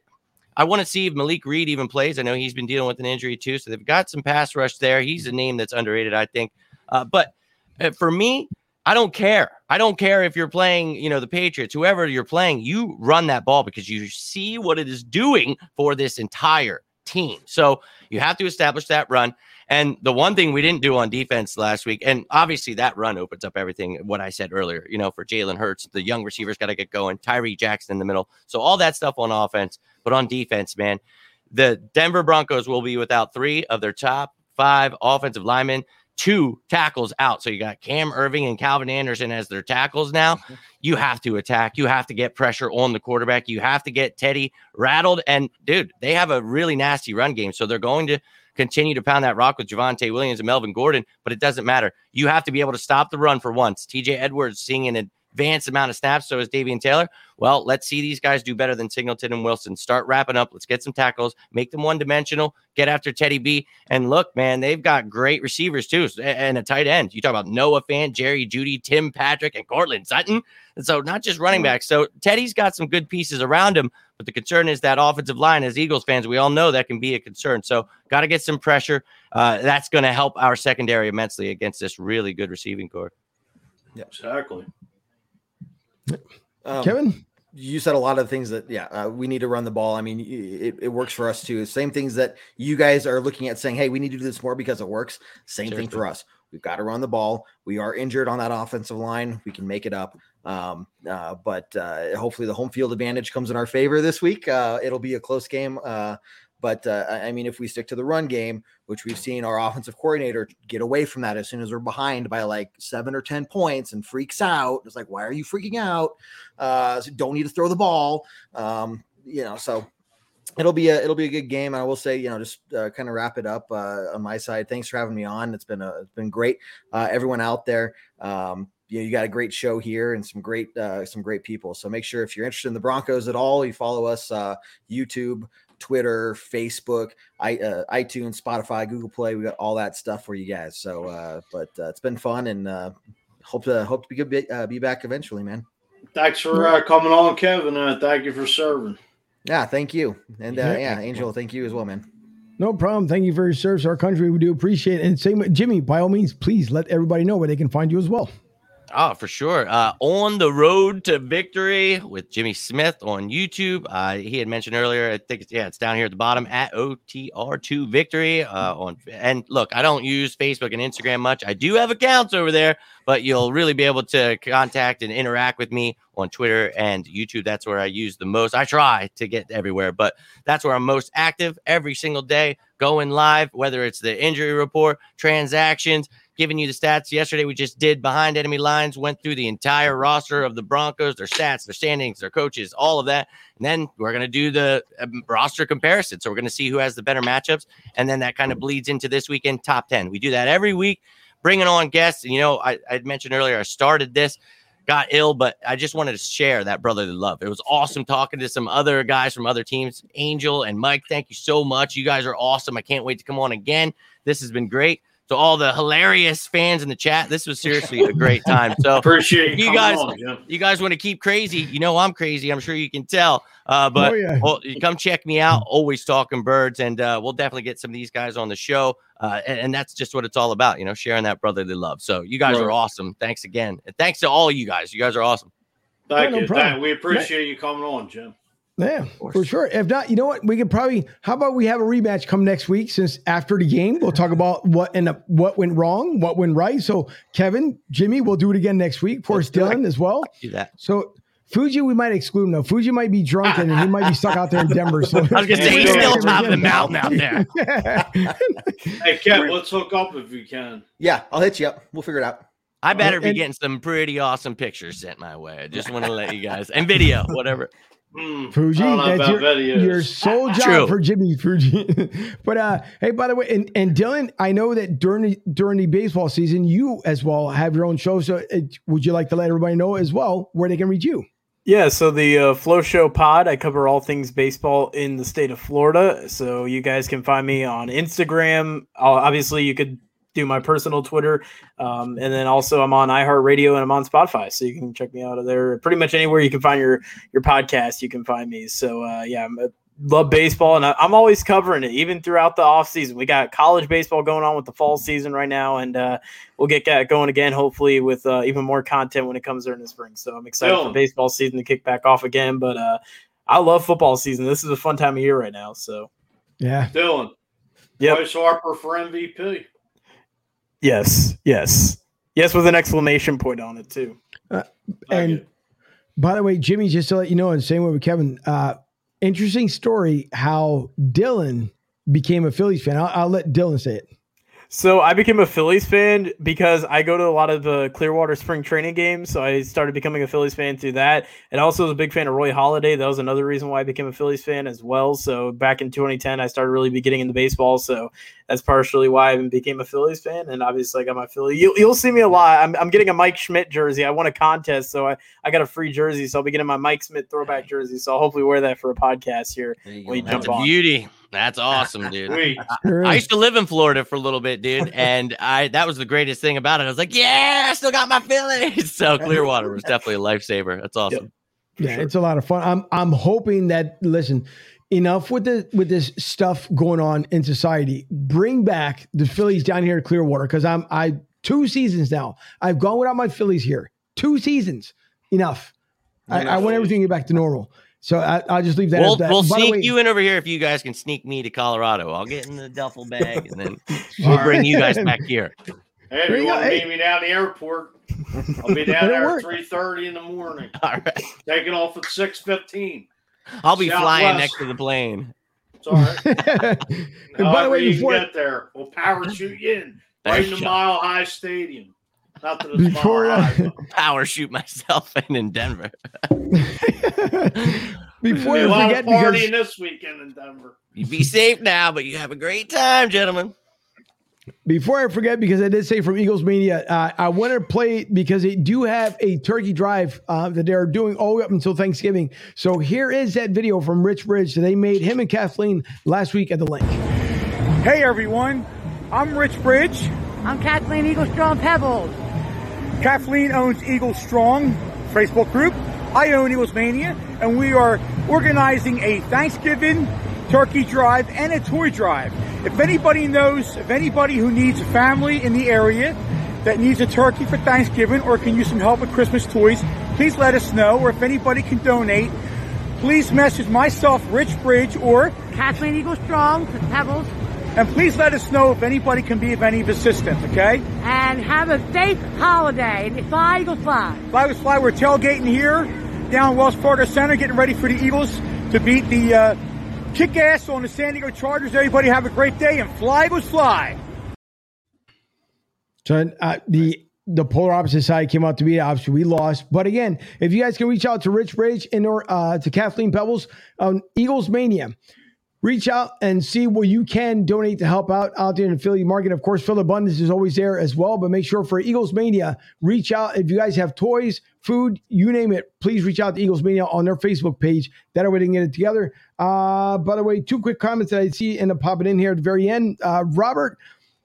I want to see if Malik Reed even plays. I know he's been dealing with an injury too, so they've got some pass rush there. He's a name that's underrated, I think. Uh, but uh, for me, I don't care. I don't care if you're playing, you know, the Patriots, whoever you're playing, you run that ball because you see what it is doing for this entire team. So you have to establish that run. And the one thing we didn't do on defense last week, and obviously that run opens up everything, what I said earlier, you know, for Jalen Hurts, the young receivers got to get going, Tyree Jackson in the middle. So all that stuff on offense, but on defense, man, the Denver Broncos will be without three of their top five offensive linemen two tackles out. So you got Cam Irving and Calvin Anderson as their tackles now. Mm-hmm. You have to attack. You have to get pressure on the quarterback. You have to get Teddy rattled. And dude, they have a really nasty run game. So they're going to continue to pound that rock with Javonte Williams and Melvin Gordon, but it doesn't matter. You have to be able to stop the run for once. TJ Edwards seeing an advanced amount of snaps. So is Davion Taylor. Well, let's see these guys do better than Singleton and Wilson. Start wrapping up. Let's get some tackles, make them one dimensional, get after Teddy B. And look, man, they've got great receivers too, and a tight end. You talk about Noah Fant, Jerry Jeudy, Tim Patrick, and Courtland Sutton. And so not just running backs. So Teddy's got some good pieces around him. But the concern is that offensive line, as Eagles fans, we all know that can be a concern. So got to get some pressure. Uh, that's going to help our secondary immensely against this really good receiving corps. Yeah, exactly. Um, Kevin, you said a lot of things that yeah uh, we need to run the ball. I mean, it, it works for us too. Same things that you guys are looking at saying, hey, we need to do this more because it works. Same thing for us. We've got to run the ball. We are injured on that offensive line. We can make it up. Um, uh, but uh, hopefully the home field advantage comes in our favor this week. Uh, it'll be a close game. But uh, I mean, if we stick to the run game, which we've seen our offensive coordinator get away from that as soon as we're behind by like seven or 10 points and freaks out, it's like, why are you freaking out? Uh, so don't need to throw the ball. Um, you know, so it'll be a it'll be a good game. I will say, you know, just uh, kind of wrap it up uh, on my side. Thanks for having me on. It's been a it's been great. Uh, everyone out there, um, you know, you got a great show here and some great uh, some great people. So make sure if you're interested in the Broncos at all, you follow us uh, YouTube. Twitter, Facebook, I, uh, iTunes, Spotify, Google Play. We got all that stuff for you guys. So, uh, but uh, it's been fun and uh, hope to hope to be good, uh, be back eventually, man. Thanks for uh, coming on, Kevin. Uh, thank you for serving. Yeah, thank you, and uh, yeah, Angel, thank you as well, man. No problem. Thank you for your service to our country. We do appreciate it. And same with Jimmy. By all means, please let everybody know where they can find you as well. Oh, for sure. Uh, on the road to victory with Jimmy Smith on YouTube. Uh, he had mentioned earlier. I think it's, yeah, it's down here at the bottom at OTR2 Victory. Uh, on and look, I don't use Facebook and Instagram much. I do have accounts over there, but you'll really be able to contact and interact with me on Twitter and YouTube. That's where I use the most. I try to get everywhere, but that's where I'm most active every single day, going live. Whether it's the injury report, transactions giving you the stats. Yesterday, we just did behind enemy lines, went through the entire roster of the Broncos, their stats, their standings, their coaches, all of that. And then we're going to do the um, roster comparison. So we're going to see who has the better matchups. And then that kind of bleeds into this weekend top 10. We do that every week, bringing on guests. And, you know, I, I mentioned earlier, I started this got ill, but I just wanted to share that brotherly love. It was awesome talking to some other guys from other teams. Angel and Mike, thank you so much. You guys are awesome. I can't wait to come on again. This has been great. To all the hilarious fans in the chat, this was seriously a great time. So Appreciate you you guys. on, Jim. you guys want to keep crazy? You know I'm crazy. I'm sure you can tell. Uh, but Oh, yeah. well, come check me out. Always talking birds, and uh, we'll definitely get some of these guys on the show. Uh, and, and that's just what it's all about, you know, sharing that brotherly love. So you guys are awesome. Thanks again, and thanks to all you guys. You guys are awesome. Thank no you. problem. Thank- we appreciate you coming on, Jim. Yeah, for sure. If not, you know what? We could probably. How about we have a rematch come next week? Since after the game, we'll talk about what and what went wrong, what went right. So, Kevin, Jimmy, we'll do it again next week. Of course, Dylan as well. Do that. So, Fuji, we might exclude him. though. Fuji might be drunk and he might be stuck out there in Denver. So I was gonna say he's still top of the mountain out there. Hey, Kev, let's hook up if we can. Yeah, I'll hit you up. We'll figure it out. I better be and- getting some pretty awesome pictures sent my way. I just want to let you guys and video, whatever. Hmm, Fuji, I don't know that's your, videos. your sole job True. for Jimmy Fuji. but uh, hey, by the way, and, and Dylan, I know that during the, during the baseball season, you as well have your own show. So, uh, would you like to let everybody know as well where they can reach you? Yeah, so the uh, Flow Show Pod, I cover all things baseball in the state of Florida. So you guys can find me on Instagram. Uh, obviously, you could do my personal Twitter, um, and then also I'm on iHeartRadio and I'm on Spotify, so you can check me out of there. Pretty much anywhere you can find your your podcast, you can find me. So uh, yeah, I'm, uh, love baseball, and I, I'm always covering it, even throughout the off season. We got college baseball going on with the fall season right now, and uh, we'll get that going again, hopefully with uh, even more content when it comes during the spring. So I'm excited for baseball season to kick back off again. But uh, I love football season. This is a fun time of year right now. So Yeah. Dylan. Yep. Bryce Harper for MVP. Yes, yes, yes, with an exclamation point on it too. And by the way, Jimmy, just to let you know, and same way with Kevin, uh, interesting story how Dylan became a Phillies fan. I'll, I'll let Dylan say it. So I became a Phillies fan because I go to a lot of the Clearwater spring training games. So I started becoming a Phillies fan through that. And also was a big fan of Roy Halladay. That was another reason why I became a Phillies fan as well. So back in 2010, I started really be getting into baseball. So that's partially why I became a Phillies fan. And obviously I got my Philly. You'll, you'll see me a lot. I'm, I'm getting a Mike Schmidt jersey. I won a contest. So I, I got a free jersey. So I'll be getting my Mike Schmidt throwback jersey. So I'll hopefully wear that for a podcast here when you That's jump a on. beauty. That's awesome, dude. Sweet. I used to live in Florida for a little bit, dude, and I that was the greatest thing about it. I was like, yeah, I still got my Phillies. So Clearwater was definitely a lifesaver. That's awesome. Yeah, it's a lot of fun. I'm I'm hoping that listen, enough with the with this stuff going on in society. Bring back the Phillies down here to Clearwater because I'm I two seasons now. I've gone without my Phillies here. Two seasons, enough. I, I want everything to get back to normal. So I, I'll just leave that. We'll, that. we'll sneak way- you in over here if you guys can sneak me to Colorado. I'll get in the duffel bag and then we'll bring you guys back here. Hey, There if you you want to Hey. meet me down the airport, I'll be down there work. at three thirty in the morning. All right. Taking off at six fifteen. I'll be flying next to the plane. It's all right. and by the way, you before can get there, we'll parachute you in right in the Mile High Stadium. Not that it's Before, Mile High. but Power shoot myself in in Denver. before There'll be a I lot forget, partying because this weekend in Denver. You be safe now, but you have a great time, gentlemen. Before I forget, because I did say from Eagles Mania, uh, I want to play because they do have a turkey drive uh, that they're doing all the way up until Thanksgiving. So here is that video from Rich Bridge that they made him and Kathleen last week at the link. Hey everyone, I'm Rich Bridge. I'm Kathleen Eagle Strong Pebbles. Kathleen owns Eagle Strong Facebook group. I own Eagles Mania, and we are organizing a Thanksgiving turkey drive and a toy drive. If anybody knows of anybody who needs a family in the area that needs a turkey for Thanksgiving or can use some help with Christmas toys, please let us know. Or if anybody can donate, please message myself, Rich Bridge, or Kathleen Eagle Strong Pebbles. And please let us know if anybody can be of any assistance, okay? And have a safe holiday. Fly, Eagles fly. Fly with Fly, we're tailgating here down Wells Fargo Center, getting ready for the Eagles to beat the uh, kick ass on the San Diego Chargers. Everybody have a great day and fly Eagles fly. So uh, the the polar opposite side came out to be obviously we lost. But again, if you guys can reach out to Rich Bridge and or uh, to Kathleen Pebbles on Eagles Mania, reach out and see where you can donate to help out out there in the Philly market. Of course, Philabundance is always there as well. But make sure for Eagles Mania, reach out if you guys have toys, food, you name it. Please reach out to Eagles Mania on their Facebook page. That way they can get it together. Uh, by the way, two quick comments that I see end up popping in here at the very end. Uh, Robert.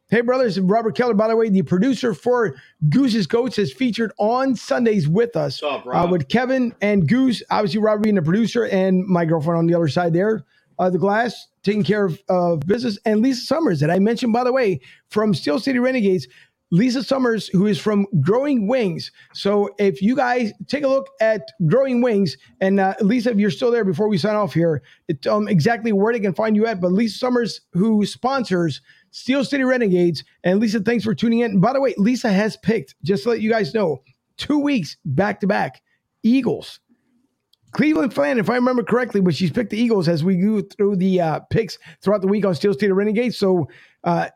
Hey, brothers, Robert Keller, by the way, the producer for Goose's Goats is featured on Sundays with us. up, uh, with Kevin and Goose, obviously, Robert being the producer, and my girlfriend on the other side there, uh, the glass, taking care of business, and Lisa Summers, that I mentioned, by the way, from Steel City Renegades. Lisa Summers, who is from Growing Wings. So if you guys take a look at Growing Wings, and uh, Lisa, if you're still there before we sign off here, it, um, exactly where they can find you at. But Lisa Summers, who sponsors Steel City Renegades, and Lisa, thanks for tuning in. And by the way, Lisa has picked, just to let you guys know, two weeks back to back, Eagles. Cleveland fan, if I remember correctly, but she's picked the Eagles as we go through the uh, picks throughout the week on Steel City Renegades. So, uh,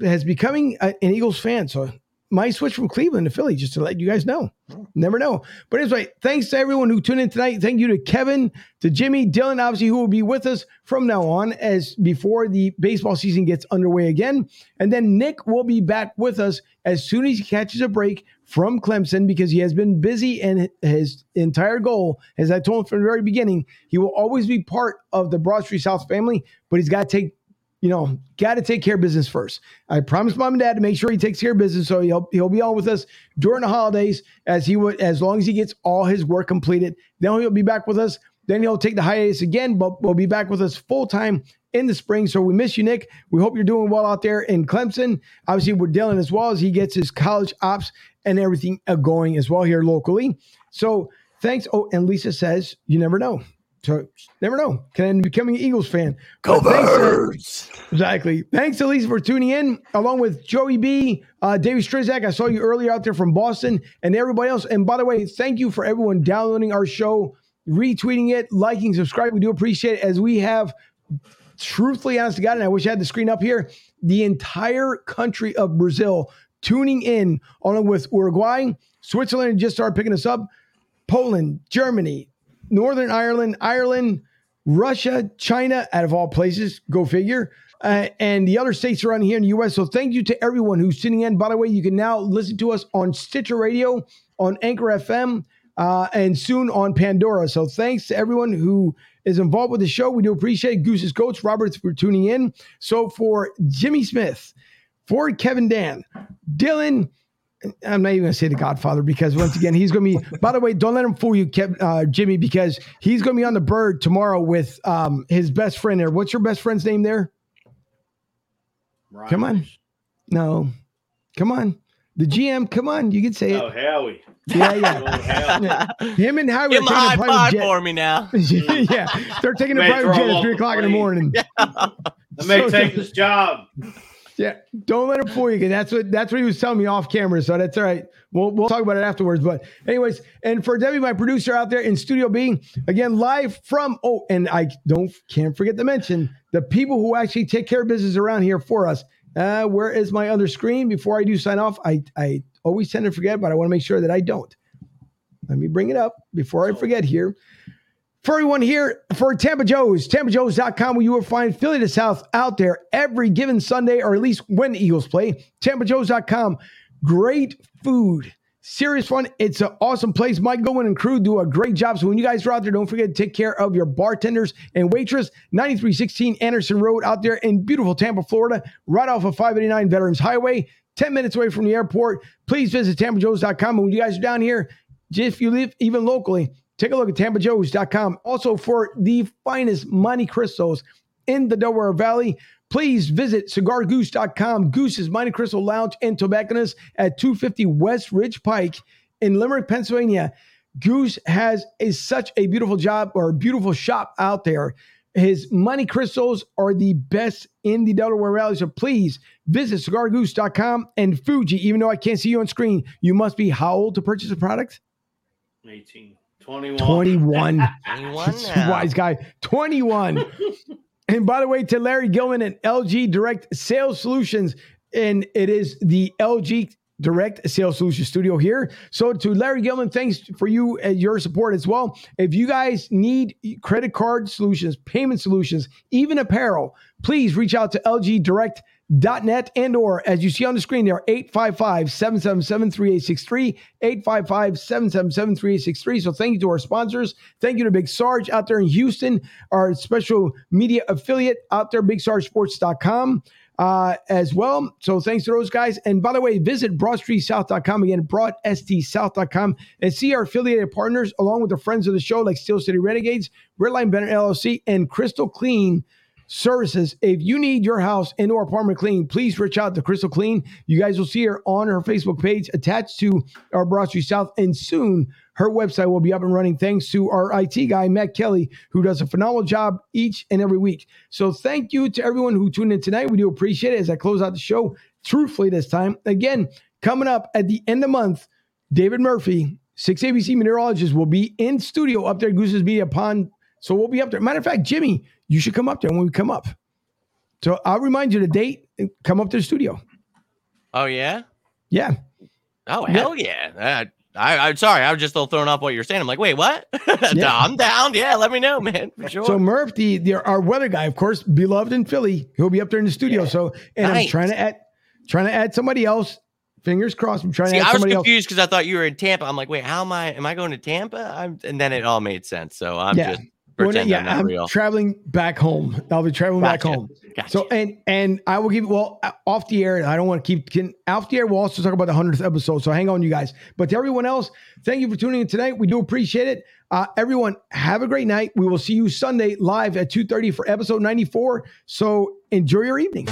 has becoming a- an Eagles fan. So, might switch from Cleveland to Philly just to let you guys know. Never know. But anyway, thanks to everyone who tuned in tonight. Thank you to Kevin, to Jimmy, Dylan, obviously, who will be with us from now on as before the baseball season gets underway again. And then Nick will be back with us as soon as he catches a break from Clemson because he has been busy and his entire goal, as I told him from the very beginning, he will always be part of the Broad Street South family, but he's got to take you know, got to take care of business first. I promised mom and dad to make sure he takes care of business, so he'll he'll be on with us during the holidays as he would as long as he gets all his work completed. Then he'll be back with us. Then he'll take the hiatus again, but will be back with us full time in the spring. So we miss you, Nick. We hope you're doing well out there in Clemson. Obviously, we're dealing as well as he gets his college ops and everything uh, going as well here locally. So thanks. Oh, and Lisa says you never know. So never know. Can end up becoming an Eagles fan. But thanks to- exactly. Thanks Elise, for tuning in, along with Joey B, uh, David Strizak. I saw you earlier out there from Boston, and everybody else. And by the way, thank you for everyone downloading our show, retweeting it, liking, subscribing. We do appreciate it as we have truthfully honest to God, and I wish I had the screen up here, the entire country of Brazil tuning in along with Uruguay, Switzerland just started picking us up, Poland, Germany, Northern Ireland, Ireland, Russia, China, out of all places, go figure. Uh, and the other states around here in the US. So thank you to everyone who's tuning in. By the way, you can now listen to us on Stitcher Radio, on Anchor FM, uh, and soon on Pandora. So thanks to everyone who is involved with the show. We do appreciate Goose's coach, Roberts, for tuning in. So for Jimmy Smith, for Kevin Dan, Dylan, I'm not even going to say the Godfather because once again, he's going to be. By the way, don't let him fool you, Kev, uh, Jimmy, because he's going to be on the bird tomorrow with um, his best friend there. What's your best friend's name there? Come on, no, come on, the GM. Come on, you can say it. Oh, Howie. Yeah, yeah. Yeah. Him and Howie Give are him a high taking a private five jet. for me now. yeah, they're taking a private jet at three o'clock in the plane. morning. I may So- take this job. Yeah, don't let him fool you. That's what that's what he was telling me off camera. So that's all right. We'll we'll talk about it afterwards. But anyways, and for Debbie, my producer out there in Studio B, again live from oh, and I don't can't forget to mention the people who actually take care of business around here for us. Uh, where is my other screen? Before I do sign off, I I always tend to forget, but I want to make sure that I don't. Let me bring it up before I forget here. For everyone here, for Tampa Joe's, TampaJoes.com, where you will find Philly to South out there every given Sunday, or at least when the Eagles play. TampaJoes.com, great food, serious fun. It's an awesome place. Mike Gowen and crew do a great job. So when you guys are out there, don't forget to take care of your bartenders and waitress. 9316 Anderson Road out there in beautiful Tampa, Florida, right off of 589 Veterans Highway, 10 minutes away from the airport. Please visit TampaJoes.com. And when you guys are down here, if you live even locally, take a look at TampaJoes.com. Also, for the finest Monte Cristos in the Delaware Valley, please visit CigarGoose.com. Goose's Monte Cristo Lounge and Tobacconist at 250 West Ridge Pike in Limerick, Pennsylvania. Goose has a, such a beautiful job or beautiful shop out there. His Monte Cristos are the best in the Delaware Valley. So please visit cigargoose.com and Fuji. Even though I can't see you on screen, you must be how old to purchase a product? 18, 21. 21. 21. Wise guy. 21. and by the way, to Larry Gilman and LG Direct Sales Solutions, and it is the LG Direct Sales Solution Studio here. So to Larry Gilman, thanks for you and your support as well. If you guys need credit card solutions, payment solutions, even apparel, please reach out to LG Direct net and or as you see on the screen there 855-777-3863 855-777-3863 so thank you to our sponsors thank you to big sarge out there in houston our special media affiliate out there bigsargesports.com uh, as well. So thanks to those guys. And by the way, visit broadstreetsouth.com again, broadstsouth.com and see our affiliated partners along with the friends of the show like Steel City Renegades, Redline Bennett LLC, and Crystal Clean services. If you need your house and or apartment clean, please reach out to Crystal Clean. You guys will see her on her Facebook page attached to our Broad South, and soon her website will be up and running thanks to our IT guy, Matt Kelly, who does a phenomenal job each and every week. So thank you to everyone who tuned in tonight. We do appreciate it as I close out the show truthfully this time. Again, coming up at the end of the month, David Murphy, 6 ABC meteorologist, will be in studio up there at Goose's Media Pond. So we'll be up there. Matter of fact, Jimmy, you should come up there when we come up. So I'll remind you the date and come up to the studio. Oh yeah, yeah. Oh hell yeah! yeah. Uh, I, I'm sorry, I was just a little thrown off what you're saying. I'm like, wait, what? yeah. I'm down. Yeah, let me know, man. For sure. So Murph, the, the our weather guy, of course, beloved in Philly, he'll be up there in the studio. Yeah. So and nice. I'm trying to add trying to add somebody else. Fingers crossed. I'm trying See, to. I was confused because I thought you were in Tampa. I'm like, wait, how am I? Am I going to Tampa? I'm, and then it all made sense. So I'm yeah. just Pretend yeah, I'm, I'm traveling back home. I'll be traveling gotcha. back home. Gotcha. So and and I will give well off the air. I don't want to keep can, off the air. We'll also talk about the hundredth episode. So hang on, you guys. But to everyone else, thank you for tuning in tonight. We do appreciate it. Uh, everyone, have a great night. We will see you Sunday live at two thirty for episode ninety four. So enjoy your evening.